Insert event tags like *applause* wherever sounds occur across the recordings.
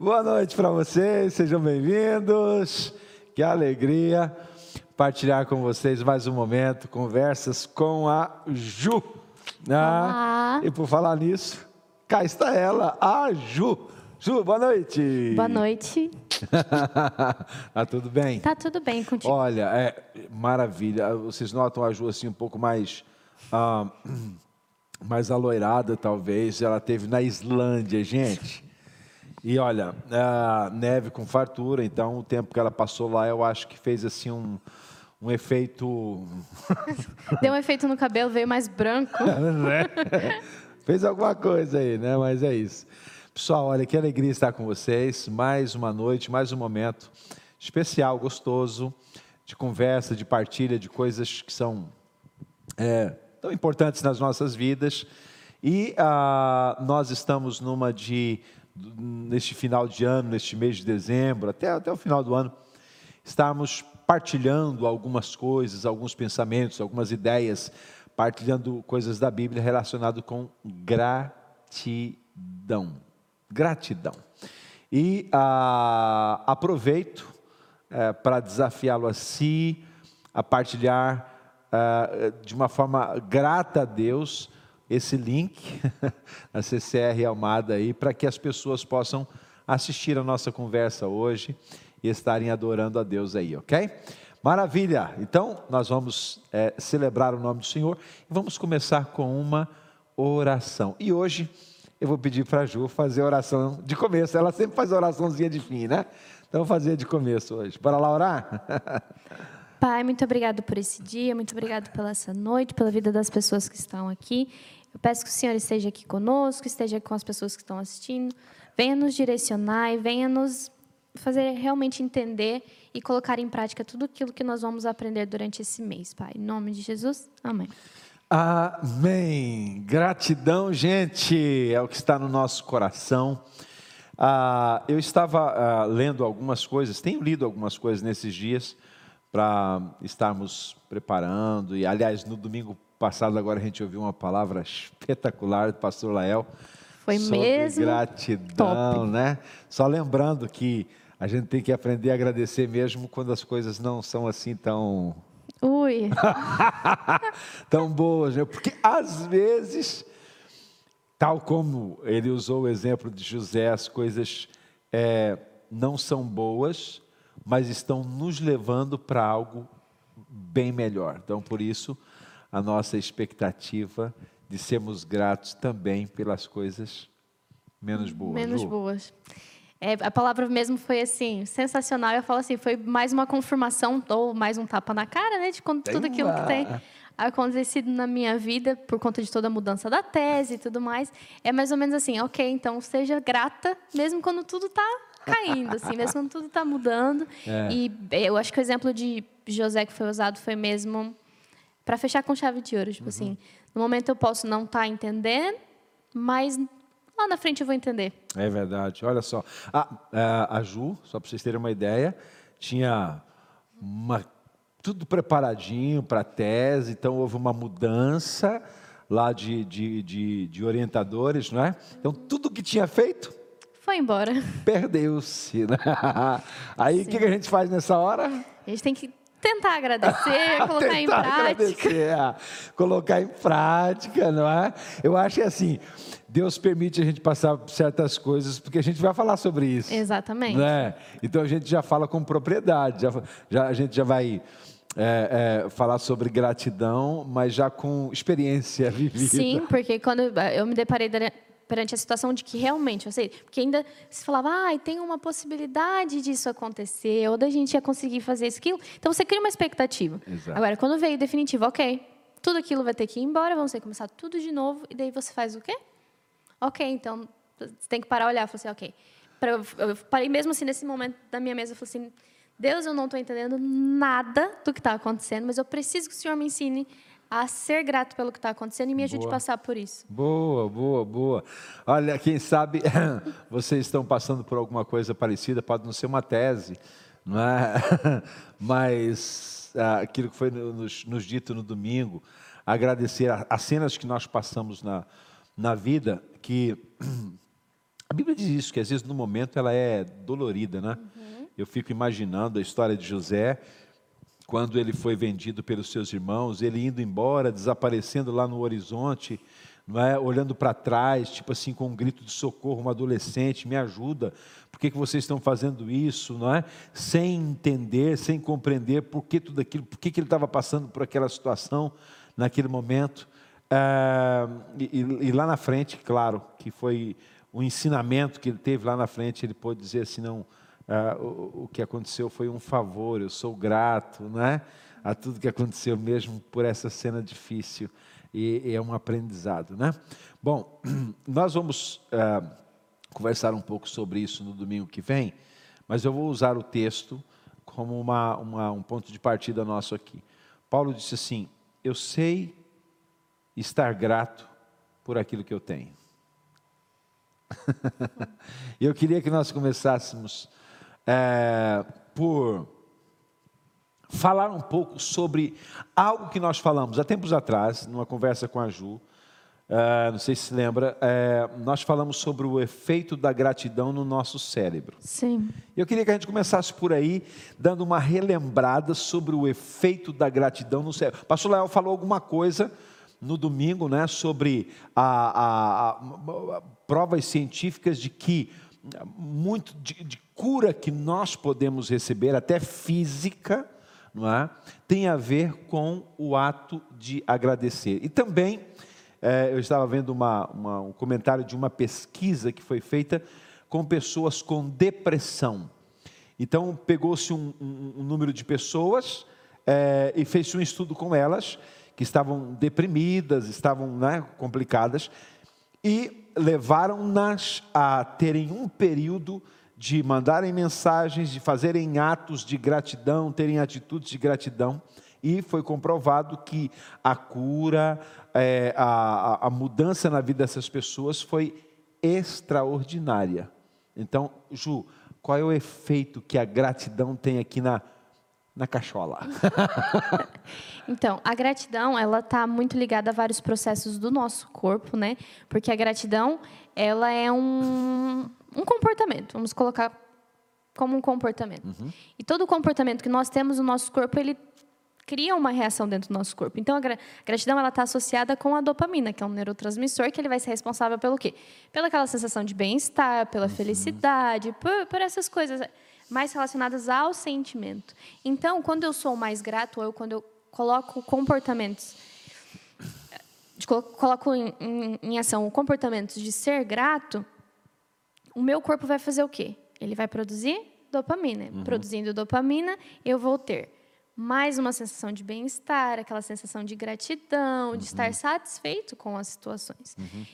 Boa noite para vocês, sejam bem-vindos. Que alegria partilhar com vocês mais um momento, conversas com a Ju. Ah, e por falar nisso, cá está ela, a Ju. Ju, boa noite. Boa noite. *laughs* tá tudo bem? Tá tudo bem contigo. Olha, é maravilha. Vocês notam a Ju assim um pouco mais ah, *clears throat* mais aloirada, talvez. Ela teve na Islândia, gente. E olha, neve com fartura, então o tempo que ela passou lá, eu acho que fez assim um, um efeito. *laughs* Deu um efeito no cabelo, veio mais branco. *laughs* né? Fez alguma coisa aí, né? Mas é isso. Pessoal, olha que alegria estar com vocês. Mais uma noite, mais um momento especial, gostoso, de conversa, de partilha, de coisas que são é, tão importantes nas nossas vidas. E ah, nós estamos numa de, neste final de ano, neste mês de dezembro, até, até o final do ano, estarmos partilhando algumas coisas, alguns pensamentos, algumas ideias, partilhando coisas da Bíblia relacionado com gratidão. Gratidão. E ah, aproveito eh, para desafiá-lo a si, a partilhar uh, de uma forma grata a Deus esse link, *laughs* a CCR Almada aí, para que as pessoas possam assistir a nossa conversa hoje e estarem adorando a Deus aí, ok? Maravilha! Então, nós vamos é, celebrar o nome do Senhor e vamos começar com uma oração. E hoje eu vou pedir para a Ju fazer a oração de começo. Ela sempre faz a oraçãozinha de fim, né? Então, vou fazer de começo hoje. Bora lá orar? *laughs* Pai, muito obrigado por esse dia, muito obrigado pela essa noite, pela vida das pessoas que estão aqui. Eu peço que o Senhor esteja aqui conosco, esteja com as pessoas que estão assistindo. Venha nos direcionar e venha nos fazer realmente entender e colocar em prática tudo aquilo que nós vamos aprender durante esse mês, Pai. Em nome de Jesus, amém. Amém. Gratidão, gente, é o que está no nosso coração. Ah, eu estava ah, lendo algumas coisas, tenho lido algumas coisas nesses dias para estarmos preparando. E, aliás, no domingo passado, agora a gente ouviu uma palavra espetacular do pastor Lael. Foi sobre mesmo? Gratidão, top. né? Só lembrando que a gente tem que aprender a agradecer mesmo quando as coisas não são assim tão. Ui! *laughs* tão boas, né? Porque às vezes, tal como ele usou o exemplo de José, as coisas é, não são boas, mas estão nos levando para algo bem melhor. Então, por isso, a nossa expectativa de sermos gratos também pelas coisas menos boas. Menos boas. É, a palavra mesmo foi assim, sensacional. Eu falo assim, foi mais uma confirmação ou mais um tapa na cara, né, de tudo aquilo que tem acontecido na minha vida por conta de toda a mudança da tese e tudo mais. É mais ou menos assim, ok, então seja grata, mesmo quando tudo está caindo, assim, mesmo quando tudo está mudando. *laughs* É. E eu acho que o exemplo de José que foi usado foi mesmo para fechar com chave de ouro. Tipo uhum. assim, no momento eu posso não estar tá entendendo, mas lá na frente eu vou entender. É verdade. Olha só. A, é, a Ju, só para vocês terem uma ideia, tinha uma, tudo preparadinho para a tese, então houve uma mudança lá de, de, de, de orientadores, não é? Então, tudo que tinha feito foi embora. Perdeu-se. Né? *laughs* Aí o que, que a gente faz nessa hora? A gente tem que tentar agradecer, *laughs* colocar tentar em prática. É, colocar em prática, não é? Eu acho que assim, Deus permite a gente passar certas coisas, porque a gente vai falar sobre isso. Exatamente. Né? Então a gente já fala com propriedade, já, já a gente já vai. É, é, falar sobre gratidão, mas já com experiência *laughs* vivida. Sim, porque quando eu me deparei perante a situação de que realmente, eu sei, porque ainda se falava, ah, tem uma possibilidade disso acontecer, ou da gente ia conseguir fazer isso, aquilo. Então você cria uma expectativa. Exato. Agora, quando veio definitivo, ok, tudo aquilo vai ter que ir embora, vamos ter que começar tudo de novo, e daí você faz o quê? Ok, então você tem que parar olhar, falar assim, ok. Eu parei mesmo assim nesse momento da minha mesa, eu falei assim, Deus, eu não estou entendendo nada do que está acontecendo, mas eu preciso que o Senhor me ensine a ser grato pelo que está acontecendo e me ajude boa. a passar por isso. Boa, boa, boa. Olha, quem sabe *laughs* vocês estão passando por alguma coisa parecida, pode não ser uma tese, não é? *laughs* mas ah, aquilo que foi nos, nos, dito no domingo, agradecer as cenas que nós passamos na, na vida, que *clears throat* A Bíblia diz isso, que às vezes no momento ela é dolorida, né? Uhum. Eu fico imaginando a história de José, quando ele foi vendido pelos seus irmãos, ele indo embora, desaparecendo lá no horizonte, não é? olhando para trás, tipo assim, com um grito de socorro, um adolescente, me ajuda, por que, que vocês estão fazendo isso, não é? Sem entender, sem compreender por que tudo aquilo, por que, que ele estava passando por aquela situação naquele momento. É, e, e, lá na frente, claro, que foi o ensinamento que ele teve lá na frente, ele pôde dizer assim, não, é, o, o, que aconteceu foi um favor, eu sou grato, né? A tudo que aconteceu mesmo por essa cena difícil e, e é um aprendizado, né? Bom, *clears throat* nós vamos é, conversar um pouco sobre isso no domingo que vem, mas eu vou usar o texto como uma, uma, um ponto de partida nosso aqui. Paulo disse assim: Eu sei estar grato por aquilo que eu tenho. *laughs* E eu queria que nós começássemos é, por falar um pouco sobre algo que nós falamos há tempos atrás, numa conversa com a Ju. É, não sei se se lembra, é, nós falamos sobre o efeito da gratidão no nosso cérebro. Sim. Eu queria que a gente começasse por aí, dando uma relembrada sobre o efeito da gratidão no cérebro. Pastor Léo falou alguma coisa no domingo, né, sobre a, a, a, provas científicas de que muito de, de, cura que nós podemos receber, até física, não é? tem a ver com o ato de agradecer. E também, é, eu estava vendo uma, uma, um comentário de uma pesquisa que foi feita com pessoas com depressão. Então, pegou-se um, um, um, número de pessoas é, e fez um estudo com elas que estavam deprimidas, estavam né, complicadas, e levaram-nas a terem um período de mandarem mensagens, de fazerem atos de gratidão, terem atitudes de gratidão, e foi comprovado que a cura, é, a, a mudança na vida dessas pessoas foi extraordinária. Então, Ju, qual é o efeito que a gratidão tem aqui na na cachola? *laughs* então, a gratidão, ela está muito ligada a vários processos do nosso corpo, né? Porque a gratidão, ela é um, um comportamento, vamos colocar como um comportamento. Uhum. E todo comportamento que nós temos no nosso corpo, ele cria uma reação dentro do nosso corpo. Então, a gratidão ela está associada com a dopamina, que é um neurotransmissor que ele vai ser responsável pelo quê? Pela aquela sensação de bem-estar, pela uhum. felicidade, por, por essas coisas mais relacionadas ao sentimento. Então, quando eu sou mais grato, ou quando eu coloco comportamentos, coloco em, em, em ação comportamentos de ser grato, o meu corpo vai fazer o quê? Ele vai produzir dopamina. Uhum. Produzindo dopamina, eu vou ter mais uma sensação de bem-estar, aquela sensação de gratidão, uhum. de estar satisfeito com as situações. Uhum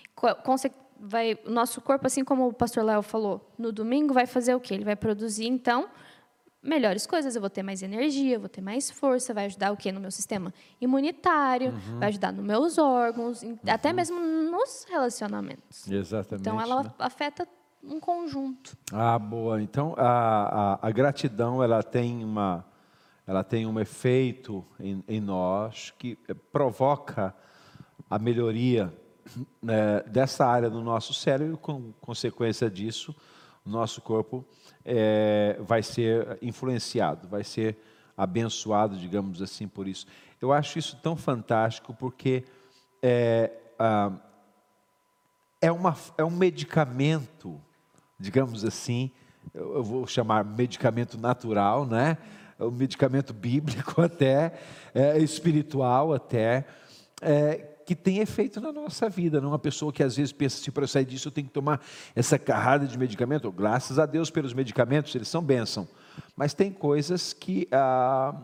vai, o nosso corpo, assim como o pastor Léo falou, no domingo vai fazer o quê? Ele vai produzir, então, melhores coisas. Eu vou ter mais energia, vou ter mais força, vai ajudar o quê? No meu sistema imunitário, uhum. vai ajudar nos meus órgãos, uhum. até mesmo nos relacionamentos. Exatamente. Então, ela né? afeta um conjunto. Ah, boa. Então, a, a, a, gratidão, ela tem uma... Ela tem um efeito em, em nós que provoca a melhoria né, dessa área do nosso cérebro, com consequência disso, o nosso corpo é, vai ser influenciado, vai ser abençoado, digamos assim, por isso. Eu acho isso tão fantástico porque é, ah, é, uma, é um medicamento, digamos assim, eu vou chamar medicamento natural, né? É um medicamento bíblico *laughs* até, é, espiritual até, é, que tem efeito na nossa vida. Não é uma pessoa que às vezes pensa assim, para sair disso eu tenho que tomar essa carrada de medicamento. Graças a Deus pelos medicamentos, eles são bênção. Mas tem coisas que ah,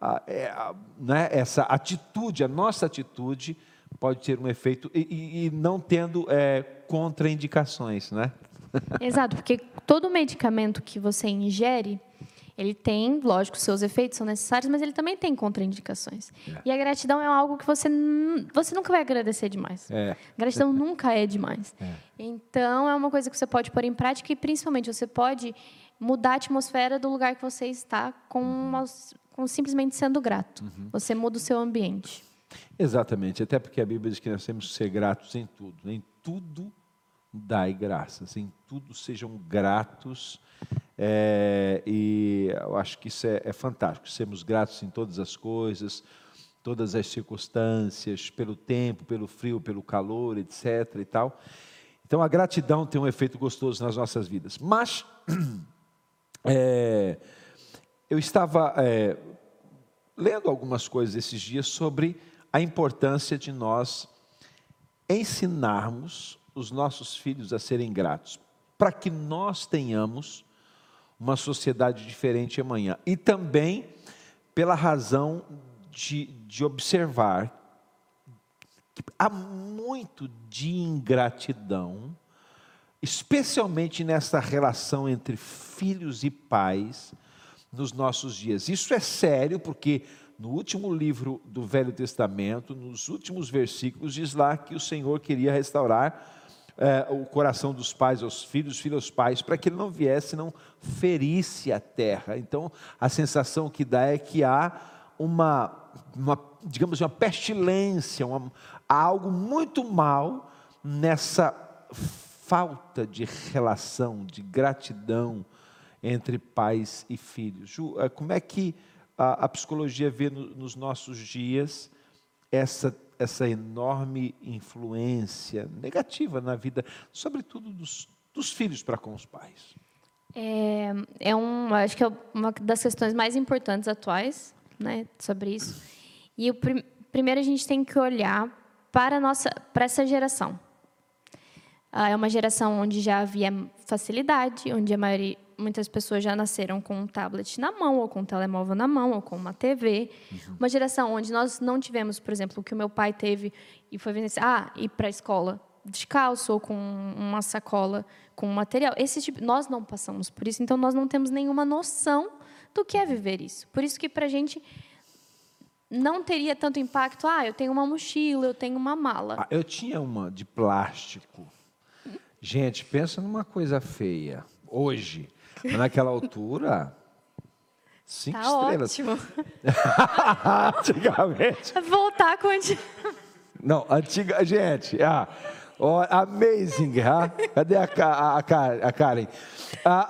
ah, é, ah, né, essa atitude, a nossa atitude, pode ter um efeito e, e, e não tendo é, contraindicações, né? *laughs* Exato, porque todo medicamento que você ingere, ele tem, lógico, seus efeitos são necessários, mas ele também tem contraindicações. É. E a gratidão é algo que você, você nunca vai agradecer demais. É. Gratidão *laughs* nunca é demais. É. Então, é uma coisa que você pode pôr em prática e, principalmente, você pode mudar a atmosfera do lugar que você está com, uhum. uma, com simplesmente sendo grato. Uhum. Você muda o seu ambiente. Exatamente. Até porque a Bíblia diz que nós temos que ser gratos em tudo. Em tudo dai graças. Em tudo sejam gratos. É, e eu acho que isso é, é fantástico, sermos gratos em todas as coisas, todas as circunstâncias, pelo tempo, pelo frio, pelo calor, etc. e tal. Então a gratidão tem um efeito gostoso nas nossas vidas. Mas *clears throat* é, eu estava é, lendo algumas coisas esses dias sobre a importância de nós ensinarmos os nossos filhos a serem gratos, para que nós tenhamos uma sociedade diferente amanhã. E também pela razão de, de observar que há muito de ingratidão, especialmente nessa relação entre filhos e pais nos nossos dias. Isso é sério porque no último livro do Velho Testamento, nos últimos versículos, diz lá que o Senhor queria restaurar é, o coração dos pais aos filhos, filhos aos pais, para que ele não viesse, não ferisse a terra. Então, a sensação que dá é que há uma, uma digamos, uma pestilência, uma, há algo muito mal nessa falta de relação, de gratidão entre pais e filhos. Ju, é, como é que a, a psicologia vê no, nos nossos dias essa essa enorme influência negativa na vida, sobretudo dos, dos filhos para com os pais? É, é um, acho que é uma das questões mais importantes atuais, né, sobre isso. E o prim, primeiro a gente tem que olhar para nossa, para essa geração. Ah, é uma geração onde já havia facilidade, onde a maioria, muitas pessoas já nasceram com um tablet na mão, ou com um telemóvel na mão, ou com uma TV. Uhum. Uma geração onde nós não tivemos, por exemplo, o que o meu pai teve e foi vivenciar, ah, ir para a escola descalço ou com uma sacola com material. Esse tipo, nós não passamos por isso, então nós não temos nenhuma noção do que é viver isso. Por isso que para a gente não teria tanto impacto. Ah, eu tenho uma mochila, eu tenho uma mala. Ah, eu tinha uma de plástico. Gente, pensa numa coisa feia. Hoje, naquela altura, cinco tá estrelas. Ótimo. *laughs* Antigamente. Voltar com Não, antiga, gente, ah, oh, amazing, ah, cadê a, a, a Karen? Ah,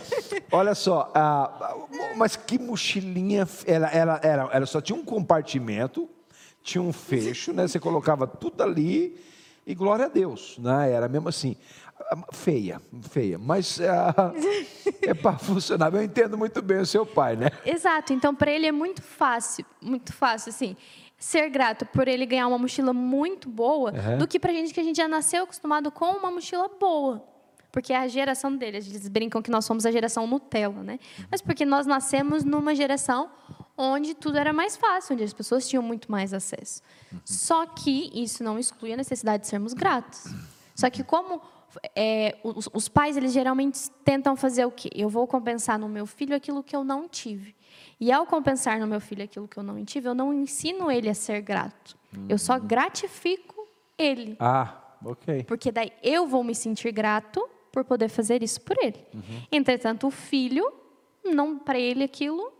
*laughs* olha só, ah, mas que mochilinha, ela, ela, ela, ela só tinha um compartimento, tinha um fecho, né? Você colocava tudo ali e glória a Deus, né? Era mesmo assim feia, feia, mas *laughs* uh, é para funcionar. Eu entendo muito bem o seu pai, né? Exato. Então, para ele é muito fácil, muito fácil, assim, ser grato por ele ganhar uma mochila muito boa, uhum. do que para gente que a gente já nasceu acostumado com uma mochila boa. Porque é a geração dele, eles brincam que nós somos a geração Nutella, né? Mas porque nós nascemos numa geração onde tudo era mais fácil, onde as pessoas tinham muito mais acesso. Uhum. Só que isso não exclui a necessidade de sermos gratos. Só que como é, os, os, pais eles geralmente tentam fazer o quê? Eu vou compensar no meu filho aquilo que eu não tive. E ao compensar no meu filho aquilo que eu não tive, eu não ensino ele a ser grato. Uhum. Eu só gratifico ele. Ah, ok. Porque daí eu vou me sentir grato por poder fazer isso por ele. Uhum. Entretanto, o filho, não para ele aquilo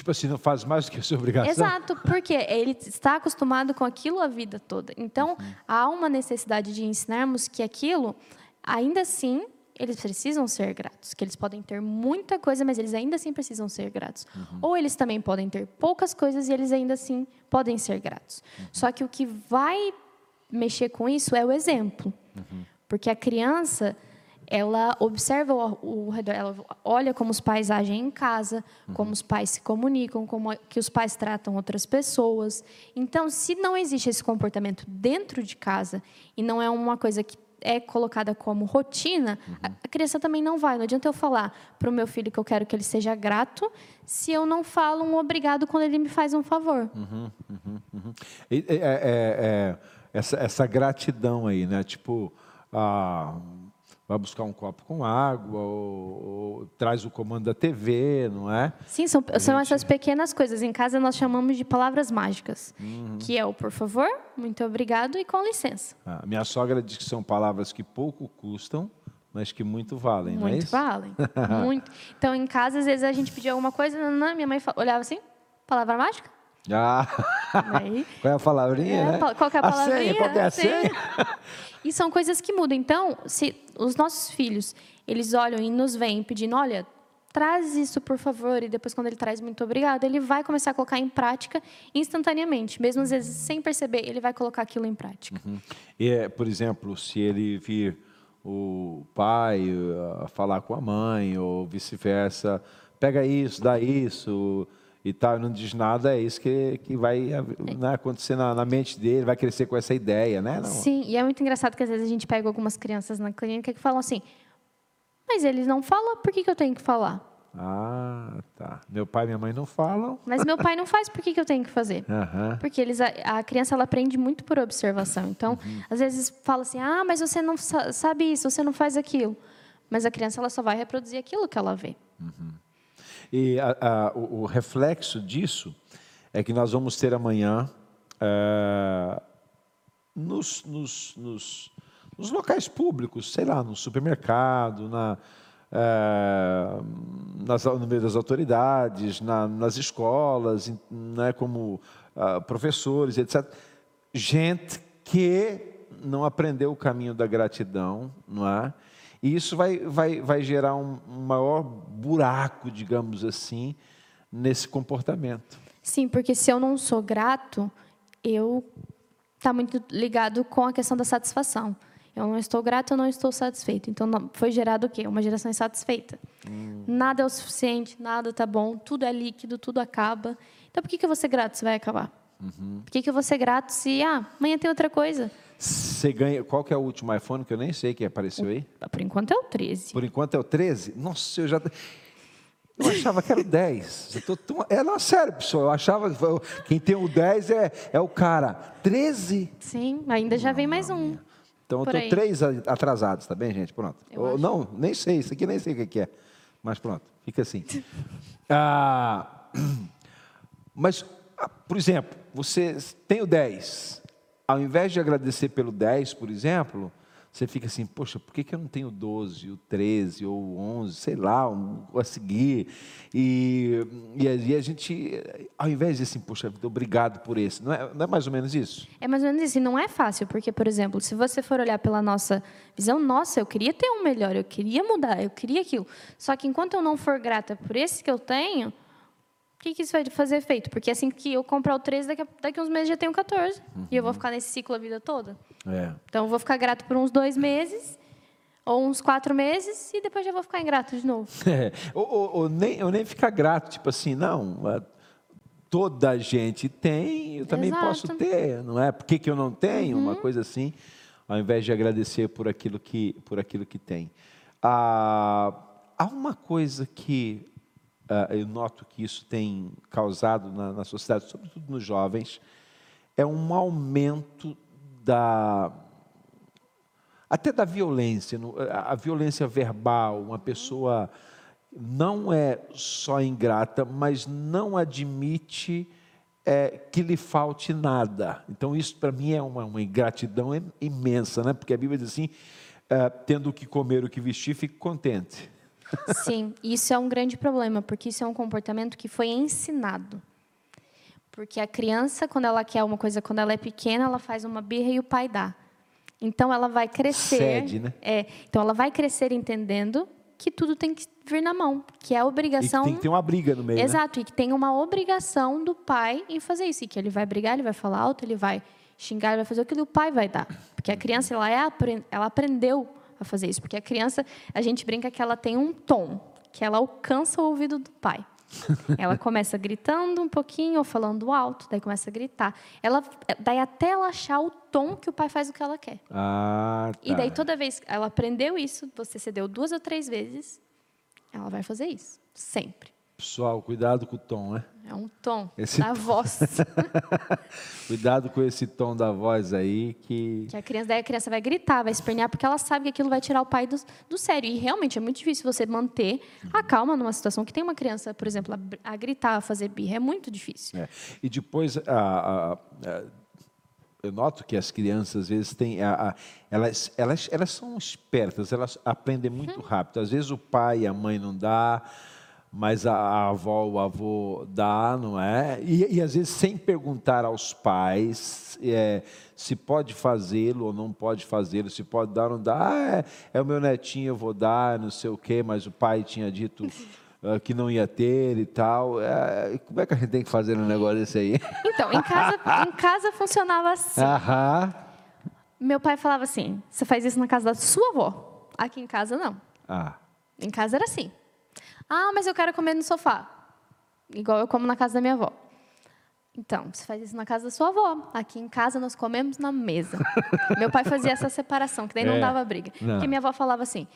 Tipo assim, não faz mais do que a sua obrigação. Exato, porque ele está acostumado com aquilo a vida toda. Então, uhum. há uma necessidade de ensinarmos que aquilo, ainda assim, eles precisam ser gratos. Que eles podem ter muita coisa, mas eles ainda assim precisam ser gratos. Uhum. Ou eles também podem ter poucas coisas e eles ainda assim podem ser gratos. Uhum. Só que o que vai mexer com isso é o exemplo. Uhum. Porque a criança ela observa o, o, redor, ela olha como os pais agem em casa, uhum. como os pais se comunicam, como que os pais tratam outras pessoas. Então, se não existe esse comportamento dentro de casa e não é uma coisa que é colocada como rotina, uhum. a criança também não vai. Não adianta eu falar para o meu filho que eu quero que ele seja grato, se eu não falo um obrigado quando ele me faz um favor. Uhum, uhum, uhum. é, é, é, essa, essa, gratidão aí, né? Tipo, ah, vai buscar um copo com água, ou, ou, traz o comando da TV, não é? Sim, são, são essas pequenas coisas. Em casa nós chamamos de palavras mágicas, uhum. que é o por favor, muito obrigado e com licença. Ah, minha sogra diz que são palavras que pouco custam, mas que muito valem, muito não é isso? valem, *laughs* muito. Então, em casa, às vezes a gente pedia alguma coisa, não, minha mãe olhava assim, palavra mágica? Ah! Daí, *laughs* Qual é a palavrinha, é, né? qual é a A palavrinha? senha, qual é a senha? *laughs* E são coisas que mudam. Então, se os nossos filhos, eles olham e nos veem pedindo, olha, traz isso, por favor, e depois quando ele traz muito obrigado, ele vai começar a colocar em prática instantaneamente, mesmo às vezes sem perceber, ele vai colocar aquilo em prática. E, é, por exemplo, se ele vir o pai uh, falar com a mãe, ou vice-versa, pega isso, dá isso e tal, não diz nada, é isso que, que vai né, acontecer na, na mente dele, vai crescer com essa ideia, né? Não- Sim, e é muito engraçado que às vezes a gente pega algumas crianças na clínica que falam assim, mas eles não falam, por que, que eu tenho que falar? Ah, tá. Meu pai e minha mãe não falam. Mas meu pai não faz, por que, que eu tenho que fazer? *laughs* Aham. Porque eles, a, a criança ela aprende muito por observação. Então, às vezes fala assim: ah, mas você não sa- sabe isso, você não faz aquilo. Mas a criança ela só vai reproduzir aquilo que ela vê. E a- a- o, o reflexo disso é que nós vamos ter amanhã eh, nos, nos- nos- nos locais públicos, sei lá, no supermercado, na, eh, nas, no meio das autoridades, na- nas escolas, né, como ah, professores, etc. Gente que não aprendeu o caminho da gratidão, não é? E isso vai, vai, vai gerar um, um maior buraco, digamos assim, nesse comportamento. Sim, porque se eu não sou grato, eu está muito ligado com a questão da satisfação. Eu não estou grato, eu não estou satisfeito. Então foi gerado o quê? Uma geração insatisfeita. Nada é o suficiente, nada está bom, tudo é líquido, tudo acaba. Então por que, que eu vou ser grato se vai acabar? Por que, que eu vou ser grato se ah, amanhã tem outra coisa? Você ganha. Qual que é o último iPhone que eu nem sei que apareceu aí? Por enquanto é o 13. Por enquanto é o 13? Nossa, eu já. Eu achava que era o 10. Eu tô tão- É, não, sério, pessoal. Eu achava que quem tem o 10 é, é o cara. 13? Sim, ainda já vem mais um. Então eu aí. três atrasados, tá bem, gente? Pronto. Ou, não, nem sei, isso aqui nem sei o que que é. Mas pronto, fica assim. *laughs* Ah, *clears throat* mas, ah, por exemplo, você tem o 10. Ao invés de agradecer pelo 10, por exemplo, você fica assim, poxa, por que, que eu não tenho o 12, o 13, ou o 11, sei lá, um, a seguir? E, e, a- e a gente, ao invés de assim, poxa, obrigado por esse, não é, não é mais ou menos isso? É mais ou menos isso. E não é fácil, porque, por exemplo, se você for olhar pela nossa visão, nossa, eu queria ter um melhor, eu queria mudar, eu queria aquilo. Só que enquanto eu não for grata por esse que eu tenho, o que, que isso vai fazer efeito? Porque assim que eu comprar o 13, daqui a, daqui a uns meses já tenho 14. E eu vou ficar nesse ciclo a vida toda. É. Então, eu vou ficar grato por uns dois meses, ou uns quatro meses, e depois já vou ficar ingrato de novo. *laughs* É, ou, ou- ou nem, eu nem ficar grato, tipo assim, não, toda gente tem, eu também Exato. posso ter, não é? Por que, que eu não tenho? Uma coisa assim, ao invés de agradecer por aquilo que, por aquilo que tem. Ah, há uma coisa que ah, eu noto que isso tem causado na, na sociedade, sobretudo nos jovens, é um aumento da até da violência, a violência verbal, uma pessoa não é só ingrata, mas não admite é, que lhe falte nada. Então isso para mim é uma, uma ingratidão im- imensa, né? Porque a Bíblia diz assim, é, tendo o que comer, o que vestir, fique contente. Sim, isso é um grande problema, porque isso é um comportamento que foi ensinado. Porque a criança, quando ela quer uma coisa, quando ela é pequena, ela faz uma birra e o pai dá. Então ela vai crescer. Cede, né? É, então ela vai crescer entendendo que tudo tem que vir na mão, que é a E obrigação. tem que ter uma briga no meio, né? Exato, e que tem uma obrigação do pai em fazer isso. E que ele vai brigar, ele vai falar alto, ele vai xingar, ele vai fazer o que o pai vai dar. Porque a criança, ela, é, ela aprendeu a fazer isso. Porque a criança, a gente brinca que ela tem um tom, que ela alcança o ouvido do pai. *laughs* Ela começa gritando um pouquinho ou falando alto, daí começa a gritar. Ela, daí até ela achar o tom que o pai faz o que ela quer. Ah, tá. E daí toda vez que ela aprendeu isso, você cedeu duas ou três vezes, ela vai fazer isso, sempre. Pessoal, cuidado com o tom, né? É um tom Esse da voz. *laughs* Cuidado com esse tom da voz aí que que a criança, daí a criança vai gritar, vai espernear, porque ela sabe que aquilo vai tirar o pai do, do sério. E realmente é muito difícil você manter a calma numa situação que tem uma criança, por exemplo, a, a gritar, a fazer birra. É muito difícil. É. E depois, a- a- eu noto que as crianças, às vezes, têm, a- a- elas, elas, elas são espertas, elas aprendem muito rápido. Às vezes o pai e a mãe não dá, mas a, avó, o avô dá, não é? E, e às vezes sem perguntar aos pais é, se pode fazê-lo ou não pode fazê-lo, se pode dar ou não dar. Ah, é, é, o meu netinho, eu vou dar, não sei o quê, mas o pai tinha dito uh, *laughs* que não ia ter e tal. É, como é que a gente tem que fazer um negócio desse aí? *laughs* Então, em casa, em casa funcionava assim. Aham. Meu pai falava assim: você faz isso na casa da sua avó. Aqui em casa, não. Ah. Em casa era assim. Ah, mas eu quero comer no sofá. Igual eu como na casa da minha avó. Então, você faz isso na casa da sua avó. Aqui em casa nós comemos na mesa. *laughs* meu pai fazia essa separação, que daí não É. dava briga. Não. Porque minha avó falava assim: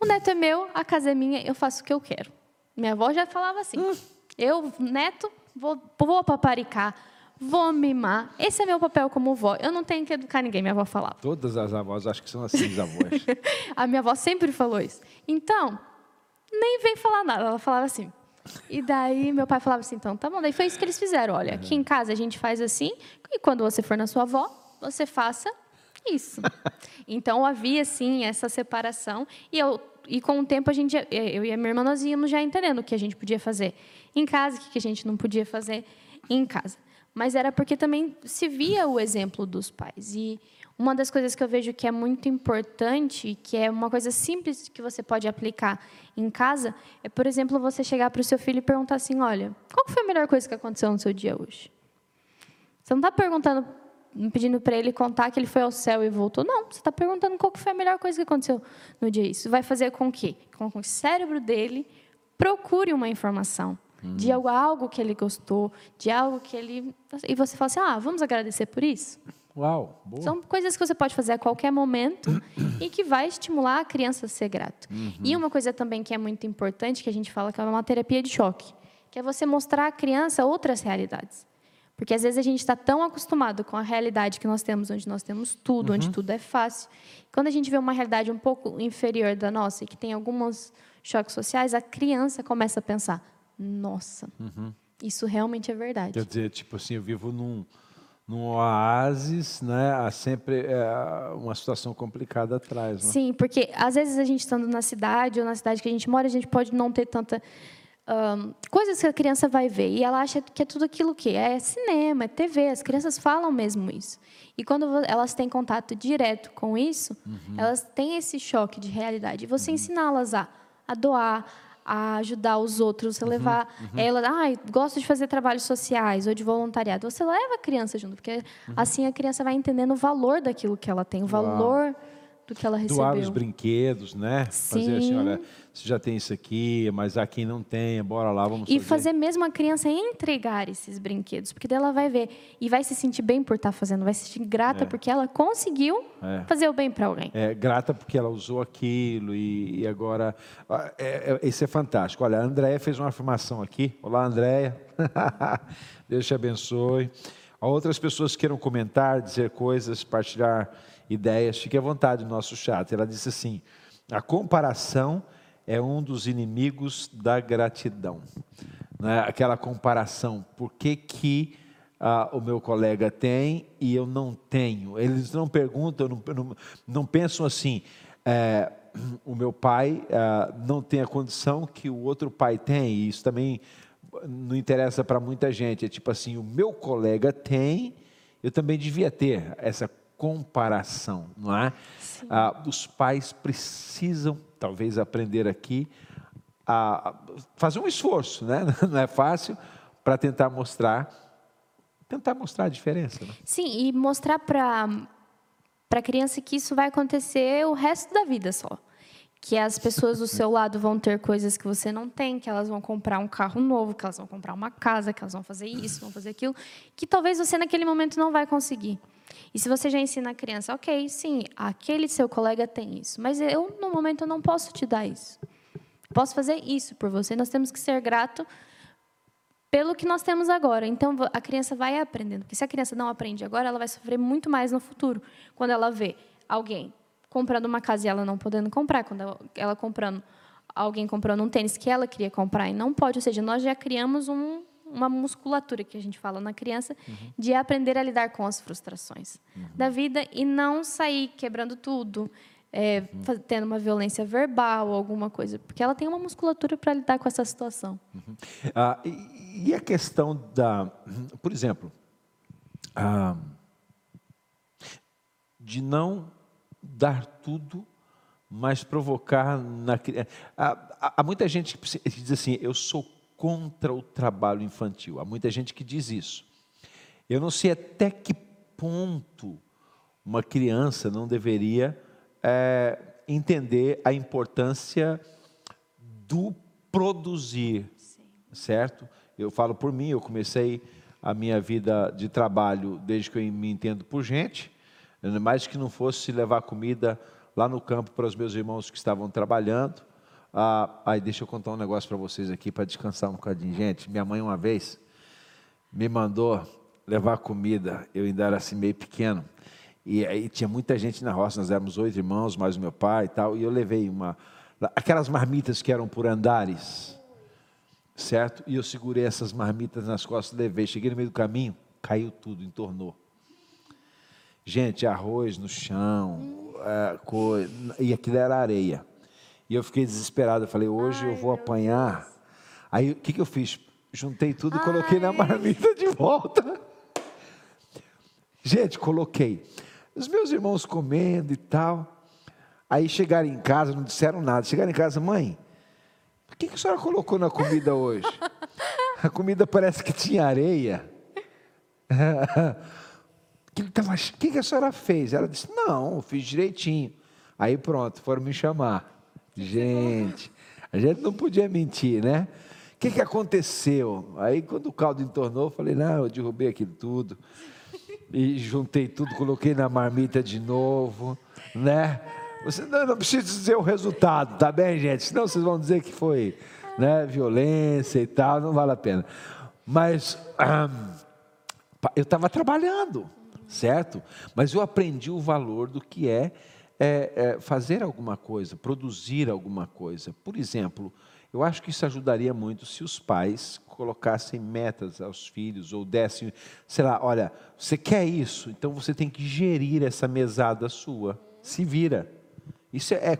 o neto é meu, a casa é minha, eu faço o que eu quero. Minha avó já falava assim: Hum. eu, neto, vou, vou paparicar, vou mimar. Esse é meu papel como vó. Eu não tenho que educar ninguém, minha avó falava. Todas as avós, acho que são assim, os avós. *laughs* A minha avó sempre falou isso. Então, nem vem falar nada. Ela falava assim. E daí meu pai falava assim, então, tá bom. Daí foi isso que eles fizeram. Olha, aqui em casa a gente faz assim, e quando você for na sua avó, você faça isso. *laughs* Então havia sim essa separação e eu e com o tempo a gente eu e a minha irmã nós íamos já entendendo o que a gente podia fazer em casa, o que a gente não podia fazer em casa. Mas era porque também se via o exemplo dos pais. E uma das coisas que eu vejo que é muito importante, que é uma coisa simples que você pode aplicar em casa, é, por exemplo, você chegar para o seu filho e perguntar assim: olha, qual foi a melhor coisa que aconteceu no seu dia hoje? Você não está perguntando, pedindo para ele contar que ele foi ao céu e voltou. Não, você está perguntando qual foi a melhor coisa que aconteceu no dia. Isso vai fazer com que, com que o cérebro dele procure uma informação de algo, algo que ele gostou, de algo que ele e você fala assim: ah, vamos agradecer por isso. Uau, boa. São coisas que você pode fazer a qualquer momento e que vai estimular a criança a ser grato. E uma coisa também que é muito importante, que a gente fala que é uma terapia de choque, que é você mostrar à criança outras realidades. Porque às vezes a gente está tão acostumado com a realidade que nós temos, onde nós temos tudo, onde tudo é fácil. Quando a gente vê uma realidade um pouco inferior da nossa e que tem alguns choques sociais, a criança começa a pensar: nossa, isso realmente é verdade. Quer dizer, tipo assim, eu vivo num, num oásis, né? Há sempre é, uma situação complicada atrás, né? Sim, porque às vezes a gente estando na cidade ou na cidade que a gente mora, a gente pode não ter tanta ahn, coisas que a criança vai ver e ela acha que é tudo aquilo que é cinema, é TV. As crianças falam mesmo isso. E quando elas têm contato direto com isso, elas têm esse choque de realidade. E você ensiná-las a, a doar, a ajudar os outros, a levar ela, ah, gosto de fazer trabalhos sociais ou de voluntariado. Você leva a criança junto, porque assim a criança vai entendendo o valor daquilo que ela tem, o valor do que ela recebeu. Doar os brinquedos, né? Fazer assim, Sim. olha, você já tem isso aqui, mas há quem não tem, bora lá, vamos E fazer. fazer mesmo a criança entregar esses brinquedos, porque daí ela vai ver e vai se sentir bem por estar fazendo, vai se sentir grata porque ela conseguiu É. fazer o bem para alguém. É, grata porque ela usou aquilo e, e agora. ah, é, é, isso é fantástico. Olha, a Andréia fez uma afirmação aqui. Olá, Andréia. *laughs* Deus te abençoe. Há outras pessoas que queiram comentar, dizer coisas, partilhar ideias, fique à vontade no nosso chat. Ela disse assim: a comparação é um dos inimigos da gratidão. Né? Aquela comparação, por que, que ah, o meu colega tem e eu não tenho? Eles não perguntam, não, não, não pensam assim. é, o meu pai ah, não tem a condição que o outro pai tem, e isso também não interessa para muita gente. É tipo assim: o meu colega tem, eu também devia ter essa comparação, não é? Ah, os pais precisam, talvez, aprender aqui a fazer um esforço, né? *laughs* Não é fácil para tentar mostrar, tentar mostrar a diferença. Né? Sim, e mostrar para para a criança que isso vai acontecer o resto da vida só. Que as pessoas do seu lado vão ter coisas que você não tem, que elas vão comprar um carro novo, que elas vão comprar uma casa, que elas vão fazer isso, vão fazer aquilo, que talvez você naquele momento não vai conseguir. E se você já ensina a criança, ok, sim, aquele seu colega tem isso, mas eu no momento não posso te dar isso. Posso fazer isso por você. Nós temos que ser grato pelo que nós temos agora. Então, a criança vai aprendendo. Porque se a criança não aprende agora, ela vai sofrer muito mais no futuro. Quando ela vê alguém comprando uma casa e ela não podendo comprar, quando ela, ela comprando, alguém comprando um tênis que ela queria comprar e não pode. Ou seja, nós já criamos um, uma musculatura, que a gente fala na criança, de aprender a lidar com as frustrações da vida e não sair quebrando tudo, é, fa- tendo uma violência verbal, alguma coisa, porque ela tem uma musculatura para lidar com essa situação. Ah, e, e a questão da, por exemplo, ah, de não dar tudo, mas provocar na criança. Há, há- há muita gente que diz assim: eu sou contra o trabalho infantil. Há muita gente que diz isso. Eu não sei até que ponto uma criança não deveria eh, entender a importância do produzir, certo? Eu falo por mim, eu comecei a minha vida de trabalho desde que eu me entendo por gente, mais que não fosse levar comida lá no campo para os meus irmãos que estavam trabalhando. Ah, aí deixa eu contar um negócio para vocês aqui para descansar um bocadinho, gente. Minha mãe uma vez me mandou levar comida, eu ainda era assim meio pequeno, e aí tinha muita gente na roça, nós éramos oito irmãos, mais o meu pai e tal, e eu levei uma, aquelas marmitas que eram por andares, certo? E eu segurei essas marmitas nas costas, levei, cheguei no meio do caminho, caiu tudo, entornou. Gente, arroz no chão, é, co- e aquilo era areia. E eu fiquei desesperado, eu falei, hoje eu vou apanhar. Aí o que, que eu fiz? Juntei tudo e coloquei na marmita de volta. Gente, coloquei. Os meus irmãos comendo e tal. Aí chegaram em casa, não disseram nada. Chegaram em casa, mãe, o que, que a senhora colocou na comida hoje? A comida parece que tinha areia. O *laughs* que, tava- o que que a senhora fez? Ela disse, não, eu fiz direitinho. Aí pronto, foram me chamar. Gente, a gente não podia mentir, né? O que, que aconteceu? Aí quando o caldo entornou, eu falei, não, eu derrubei aquilo tudo. E juntei tudo, coloquei na marmita de novo, né? Você não, não precisa dizer o resultado, tá bem, gente? Senão vocês vão dizer que foi né, violência e tal, não vale a pena. Mas eu estava trabalhando, certo? Mas eu aprendi o valor do que é, é, é, fazer alguma coisa, produzir alguma coisa. Por exemplo, eu acho que isso ajudaria muito se os pais colocassem metas aos filhos ou dessem, sei lá, olha, você quer isso, então você tem que gerir essa mesada sua. Se vira. Isso é, é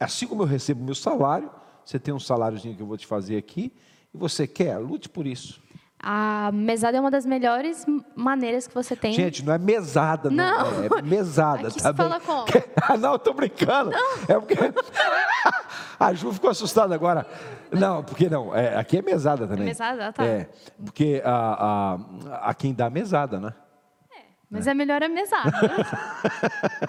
assim como eu recebo meu salário, você tem um saláriozinho que eu vou te fazer aqui, e você quer, lute por isso. A mesada é uma das melhores maneiras que você tem. Gente, não é mesada, não. Não. É mesada, Aqui tá se bem? fala como? *laughs* Ah, não, eu tô brincando. É porque *laughs* a Ju ficou assustada agora. Não, porque não. É, aqui é mesada também. mesada? Ah, tá. É, porque a, a, a quem dá mesada, né? Mas é melhor a mesada. *laughs*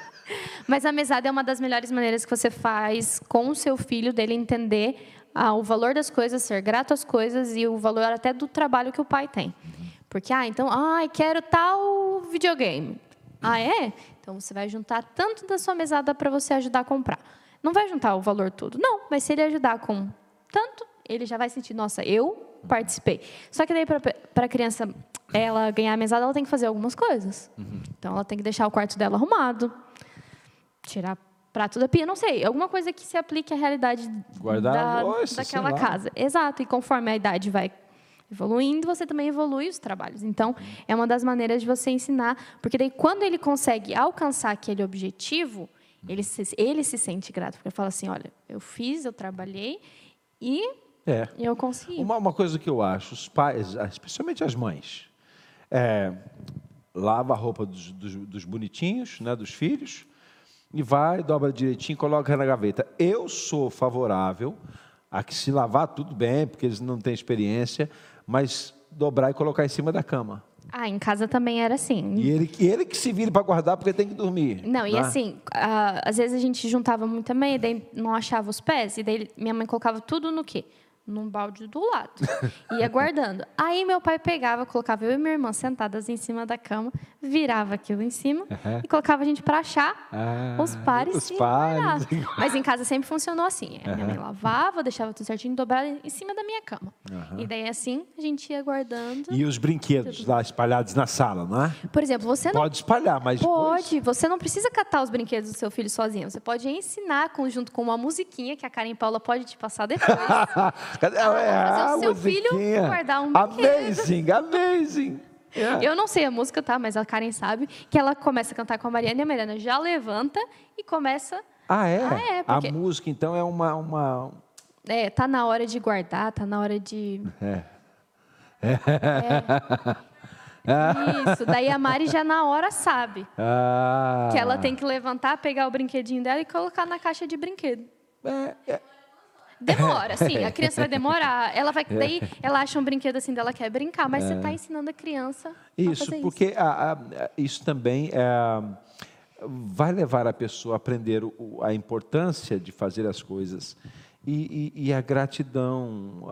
Mas a mesada é uma das melhores maneiras que você faz com o seu filho, dele entender ah, o valor das coisas, ser grato às coisas e o valor até do trabalho que o pai tem. Porque, ah, então, ai, quero tal videogame. Ah, é? Então você vai juntar tanto da sua mesada para você ajudar a comprar. Não vai juntar o valor todo. Não, mas se ele ajudar com tanto, ele já vai sentir, nossa, eu participei. Só que daí, para a criança ela ganhar a mesada, ela tem que fazer algumas coisas. Então, ela tem que deixar o quarto dela arrumado, tirar prato da pia, não sei, alguma coisa que se aplique à realidade da, louça, daquela casa. Exato, e conforme a idade vai evoluindo, você também evolui os trabalhos. Então, é uma das maneiras de você ensinar, porque daí quando ele consegue alcançar aquele objetivo, ele se, ele se sente grato, porque ele fala assim, olha, eu fiz, eu trabalhei e É. eu consegui. Uma, uma coisa que eu acho, os pais, especialmente as mães, é, lava a roupa dos, dos- dos bonitinhos, né, dos filhos, e vai, dobra direitinho, coloca na gaveta. Eu sou favorável a que se lavar tudo bem, porque eles não têm experiência, mas dobrar e colocar em cima da cama. Ah, em casa também era assim. E ele, e ele que se vire para guardar, porque tem que dormir. Não, e né? assim, ah, às vezes a gente juntava muito também, e daí não achava os pés, e daí minha mãe colocava tudo no quê? Num balde do lado. Ia guardando. Aí meu pai pegava, colocava eu e minha irmã sentadas em cima da cama, virava aquilo em cima Uhum. e colocava a gente para achar Ah, os pares. os pares. *laughs* Mas em casa sempre funcionou assim. A Minha mãe Uhum. lavava, deixava tudo certinho, dobrado em cima da minha cama. E daí assim a gente ia guardando. E os brinquedos lá espalhados na sala, não é? Por exemplo, você não Pode espalhar, mas depois... Pode, você não precisa catar os brinquedos do seu filho sozinho. Você pode ensinar junto com uma musiquinha que a Karen Paula pode te passar depois. *laughs* Cadê? Ah, É, fazer o seu filho guardar um. Amazing, amazing. É. Eu não sei a música, tá? Mas a Karen sabe que ela começa a cantar com a Mariana e a Mariana já levanta e começa Ah, é? Ah, é, porque- A música, então, é uma. uma... É, tá na hora de guardar, tá na hora de. É. É. Isso, daí a Mari já na hora sabe Ah, que ela tem que levantar, pegar o brinquedinho dela e colocar na caixa de brinquedo. É, é, Demora, *laughs* sim, a criança vai demorar. Ela vai, daí ela acha um brinquedo assim dela quer brincar, mas você está ensinando a criança a É. Isso, fazer porque a- a- isso também é, vai levar a pessoa a aprender o- a importância de fazer as coisas. E, e- e a gratidão,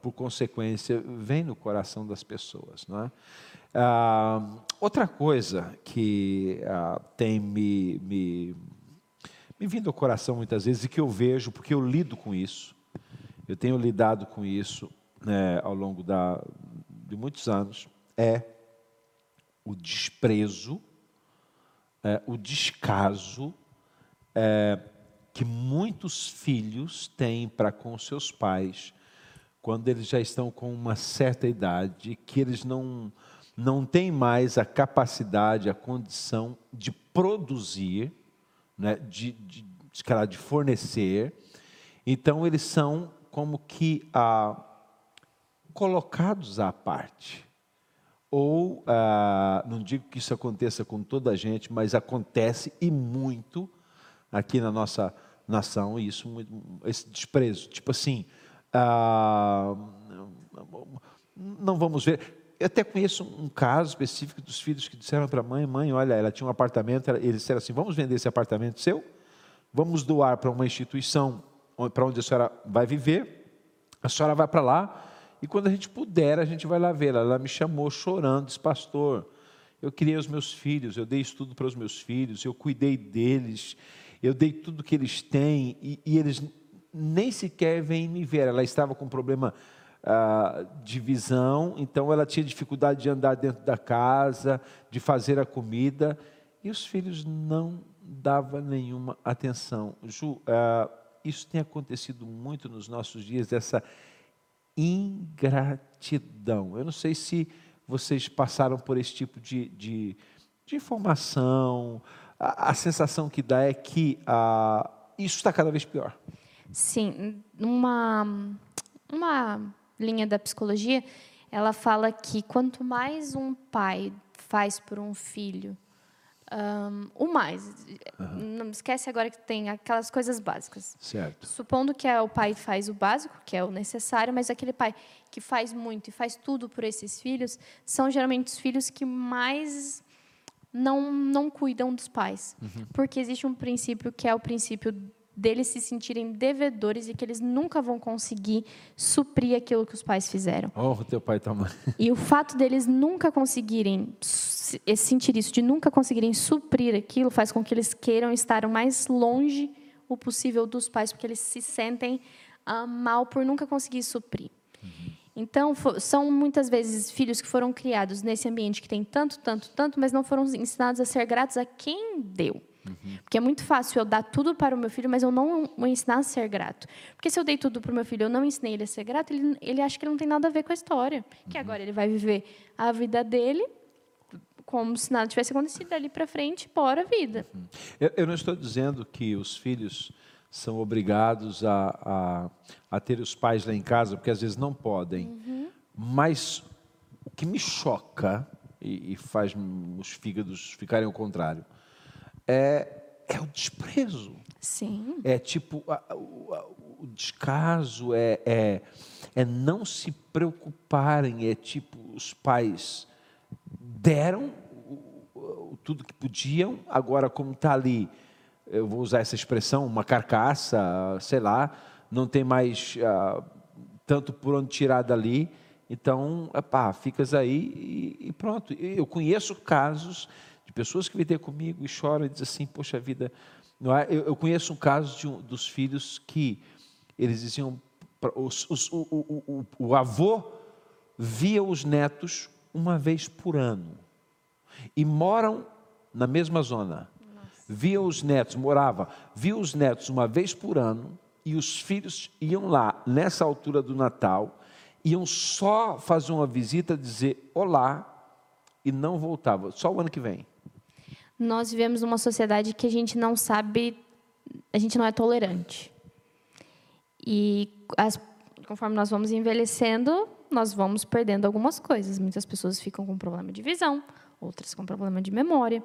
por consequência, vem no coração das pessoas. Não é? Ah, outra coisa que ah, tem me, me, me vindo ao coração muitas vezes e que eu vejo, porque eu lido com isso, eu tenho lidado com isso né, ao longo da, de muitos anos, é o desprezo, é, o descaso é, que muitos filhos têm para com seus pais quando eles já estão com uma certa idade, que eles não, não têm mais a capacidade, a condição de produzir, né, de, de, de, de fornecer. Então, eles são como que ah, colocados à parte. Ou, ah, não digo que isso aconteça com toda a gente, mas acontece e muito aqui na nossa nação, isso, esse desprezo. Tipo assim, ah, não vamos ver. Eu até conheço um caso específico dos filhos que disseram para a mãe: mãe, olha, ela tinha um apartamento, eles disseram assim: vamos vender esse apartamento seu, vamos doar para uma instituição para onde a senhora vai viver, a senhora vai para lá, e quando a gente puder, a gente vai lá ver. Ela me chamou chorando, disse: pastor, eu criei os meus filhos, eu dei estudo para os meus filhos, eu cuidei deles, eu dei tudo que eles têm, e, e eles nem sequer vêm me ver. Ela estava com um problema ah, de visão, então ela tinha dificuldade de andar dentro da casa, de fazer a comida, e os filhos não davam nenhuma atenção. Ju, ah, isso tem acontecido muito nos nossos dias, essa ingratidão. Eu não sei se vocês passaram por esse tipo de, de, de informação, a, a, sensação que dá é que ah, isso está cada vez pior. Sim, uma, uma linha da psicologia, ela fala que quanto mais um pai faz por um filho, um, o mais, uhum. não esquece agora que tem aquelas coisas básicas. Certo. Supondo que é o pai faz o básico, que é o necessário, mas aquele pai que faz muito e faz tudo por esses filhos, são geralmente os filhos que mais não, não cuidam dos pais. Uhum. Porque existe um princípio que é o princípio deles se sentirem devedores e que eles nunca vão conseguir suprir aquilo que os pais fizeram. Oh, teu pai tá mal. E o fato deles nunca conseguirem sentir isso, de nunca conseguirem suprir aquilo, faz com que eles queiram estar o mais longe o possível dos pais, porque eles se sentem ah, mal por nunca conseguir suprir. Uhum. Então, são muitas vezes filhos que foram criados nesse ambiente que tem tanto, tanto, tanto, mas não foram ensinados a ser gratos a quem deu. Uhum. Porque é muito fácil eu dar tudo para o meu filho, mas eu não o ensinar a ser grato. Porque se eu dei tudo para o meu filho, eu não ensinei ele a ser grato, ele, ele acha que ele não tem nada a ver com a história. Uhum. Que agora ele vai viver a vida dele como se nada tivesse acontecido dali para frente, bora a vida. Uhum. Eu, eu, não estou dizendo que os filhos são obrigados a, a, a, ter os pais lá em casa, porque às vezes não podem. Uhum. Mas o que me choca e, e faz os fígados ficarem ao contrário é, é o desprezo. Sim. É tipo a, o, a, o, descaso, é, é, é não se preocuparem, é tipo os pais deram tudo que podiam, agora como está ali, eu vou usar essa expressão, uma carcaça, sei lá, não tem mais ah, tanto por onde tirar dali, então, epá, ficas aí e, e pronto. Eu conheço casos de pessoas que vêm ter comigo e choram e dizem assim, poxa vida, não é? eu, eu conheço um caso de um, dos filhos que eles diziam, os, os, o, o, o, o avô via os netos uma vez por ano e moram na mesma zona. Nossa. Via os netos, morava, via os netos uma vez por ano e os filhos iam lá nessa altura do Natal, iam só fazer uma visita, dizer olá e não voltava, só o ano que vem. Nós vivemos numa sociedade que a gente não sabe a gente não é tolerante. E as, conforme nós vamos envelhecendo, nós vamos perdendo algumas coisas. Muitas pessoas ficam com problema de visão, outras com problema de memória.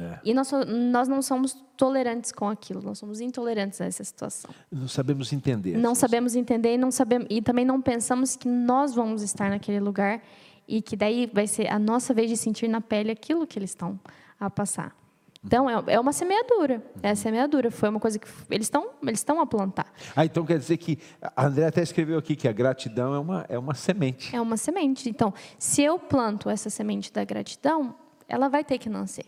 É. E nós, nós não somos tolerantes com aquilo, nós somos intolerantes a essa situação. Não sabemos entender. Não sabemos entender e, não sabemos, e também não pensamos que nós vamos estar naquele lugar e que daí vai ser a nossa vez de sentir na pele aquilo que eles estão a passar. Então, é, é uma semeadura. É semeadura. Foi uma coisa que eles estão eles a plantar. Ah, então quer dizer que a André até escreveu aqui que a gratidão é uma, é uma semente. É uma semente. Então, se eu planto essa semente da gratidão, ela vai ter que nascer.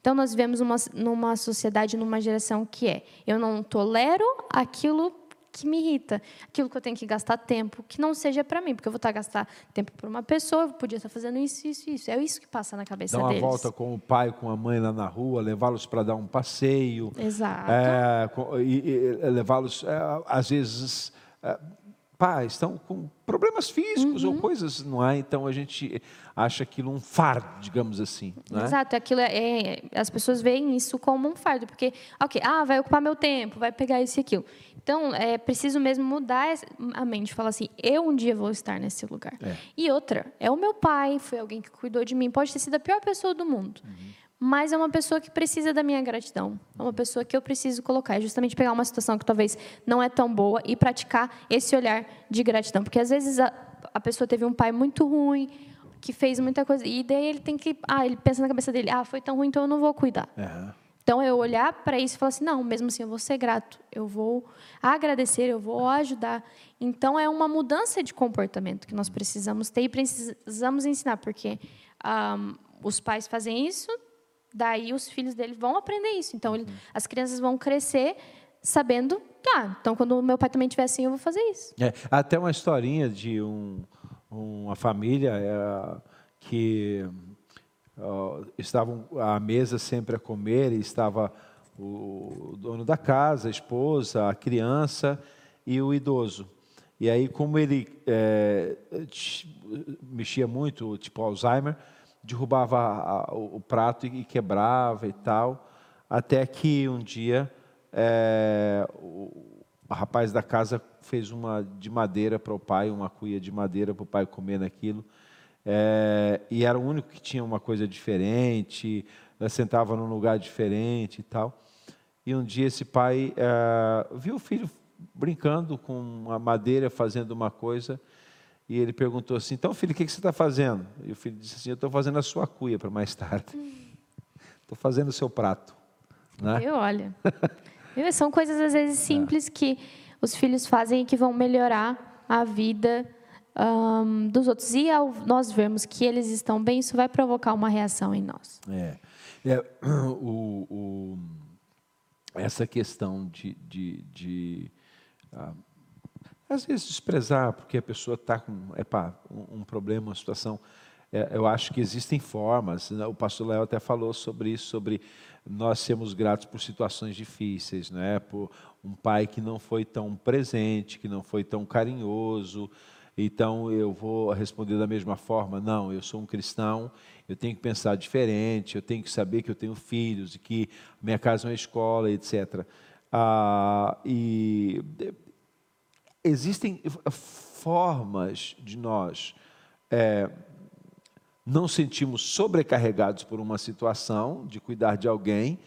Então, nós vivemos uma, numa sociedade, numa geração que é: eu não tolero aquilo que me irrita, aquilo que eu tenho que gastar tempo, que não seja para mim, porque eu vou estar a gastar tempo para uma pessoa, eu podia estar fazendo isso, isso, isso. É isso que passa na cabeça deles. Dar uma volta com o pai, com a mãe lá na rua, levá-los para dar um passeio. Exato. É, levá-los, é, às vezes, é, pá, estão com problemas físicos uhum. ou coisas, não é? Então a gente acha aquilo um fardo, digamos assim. É? Exato, aquilo é, é, as pessoas veem isso como um fardo, porque, ok, ah, vai ocupar meu tempo, vai pegar isso e aquilo. Então, é preciso mesmo mudar a mente, falar assim, eu um dia vou estar nesse lugar. É. E outra, é o meu pai, foi alguém que cuidou de mim, pode ter sido a pior pessoa do mundo. Uhum. Mas é uma pessoa que precisa da minha gratidão. É uma pessoa que eu preciso colocar. É justamente pegar uma situação que talvez não é tão boa e praticar esse olhar de gratidão. Porque às vezes a, a pessoa teve um pai muito ruim, que fez muita coisa. E daí ele tem que. Ah, ele pensa na cabeça dele: ah, foi tão ruim, então eu não vou cuidar. Uhum. Então eu olhar para isso e falar assim: não, mesmo assim eu vou ser grato, eu vou agradecer, eu vou ajudar. Então é uma mudança de comportamento que nós precisamos ter e precisamos ensinar, porque um, os pais fazem isso, daí os filhos dele vão aprender isso. Então ele, as crianças vão crescer sabendo, ah, então quando meu pai também estiver assim, eu vou fazer isso. É, até uma historinha de um uma família é, que estavam à mesa sempre a comer e estava o dono da casa, a esposa, a criança e o idoso. E aí, como ele é, mexia muito, tipo Alzheimer, derrubava a, o, o, prato e, quebrava e tal, até que um dia é, o, o rapaz da casa fez uma de madeira para o pai, uma cuia de madeira para o pai comer naquilo. É, e era o único que tinha uma coisa diferente, sentava num lugar diferente e tal. E um dia esse pai é, viu o filho brincando com a madeira, fazendo uma coisa, e ele perguntou assim: Então, filho, o que, que você está fazendo? E o filho disse assim: Eu estou fazendo a sua cuia para mais tarde. *laughs* Estou fazendo o seu prato. Né? Eu, olha. *laughs* São coisas às vezes simples é. que os filhos fazem e que vão melhorar a vida um, dos outros. E ao nós vermos que eles estão bem, isso vai provocar uma reação em nós. É. é *clears throat* o, o, essa questão de, de, de uh, às vezes desprezar porque a pessoa está com epa, um, um problema, uma situação. É, eu acho que existem formas. Né? O pastor Léo até falou sobre isso, sobre nós sermos gratos por situações difíceis, né? por um pai que não foi tão presente, que não foi tão carinhoso. Então eu vou responder da mesma forma: não, eu sou um cristão, eu tenho que pensar diferente, eu tenho que saber que eu tenho filhos e que minha casa é uma escola, etc. Ah, e existem formas de nós. É, não sentimos sobrecarregados por uma situação de cuidar de alguém,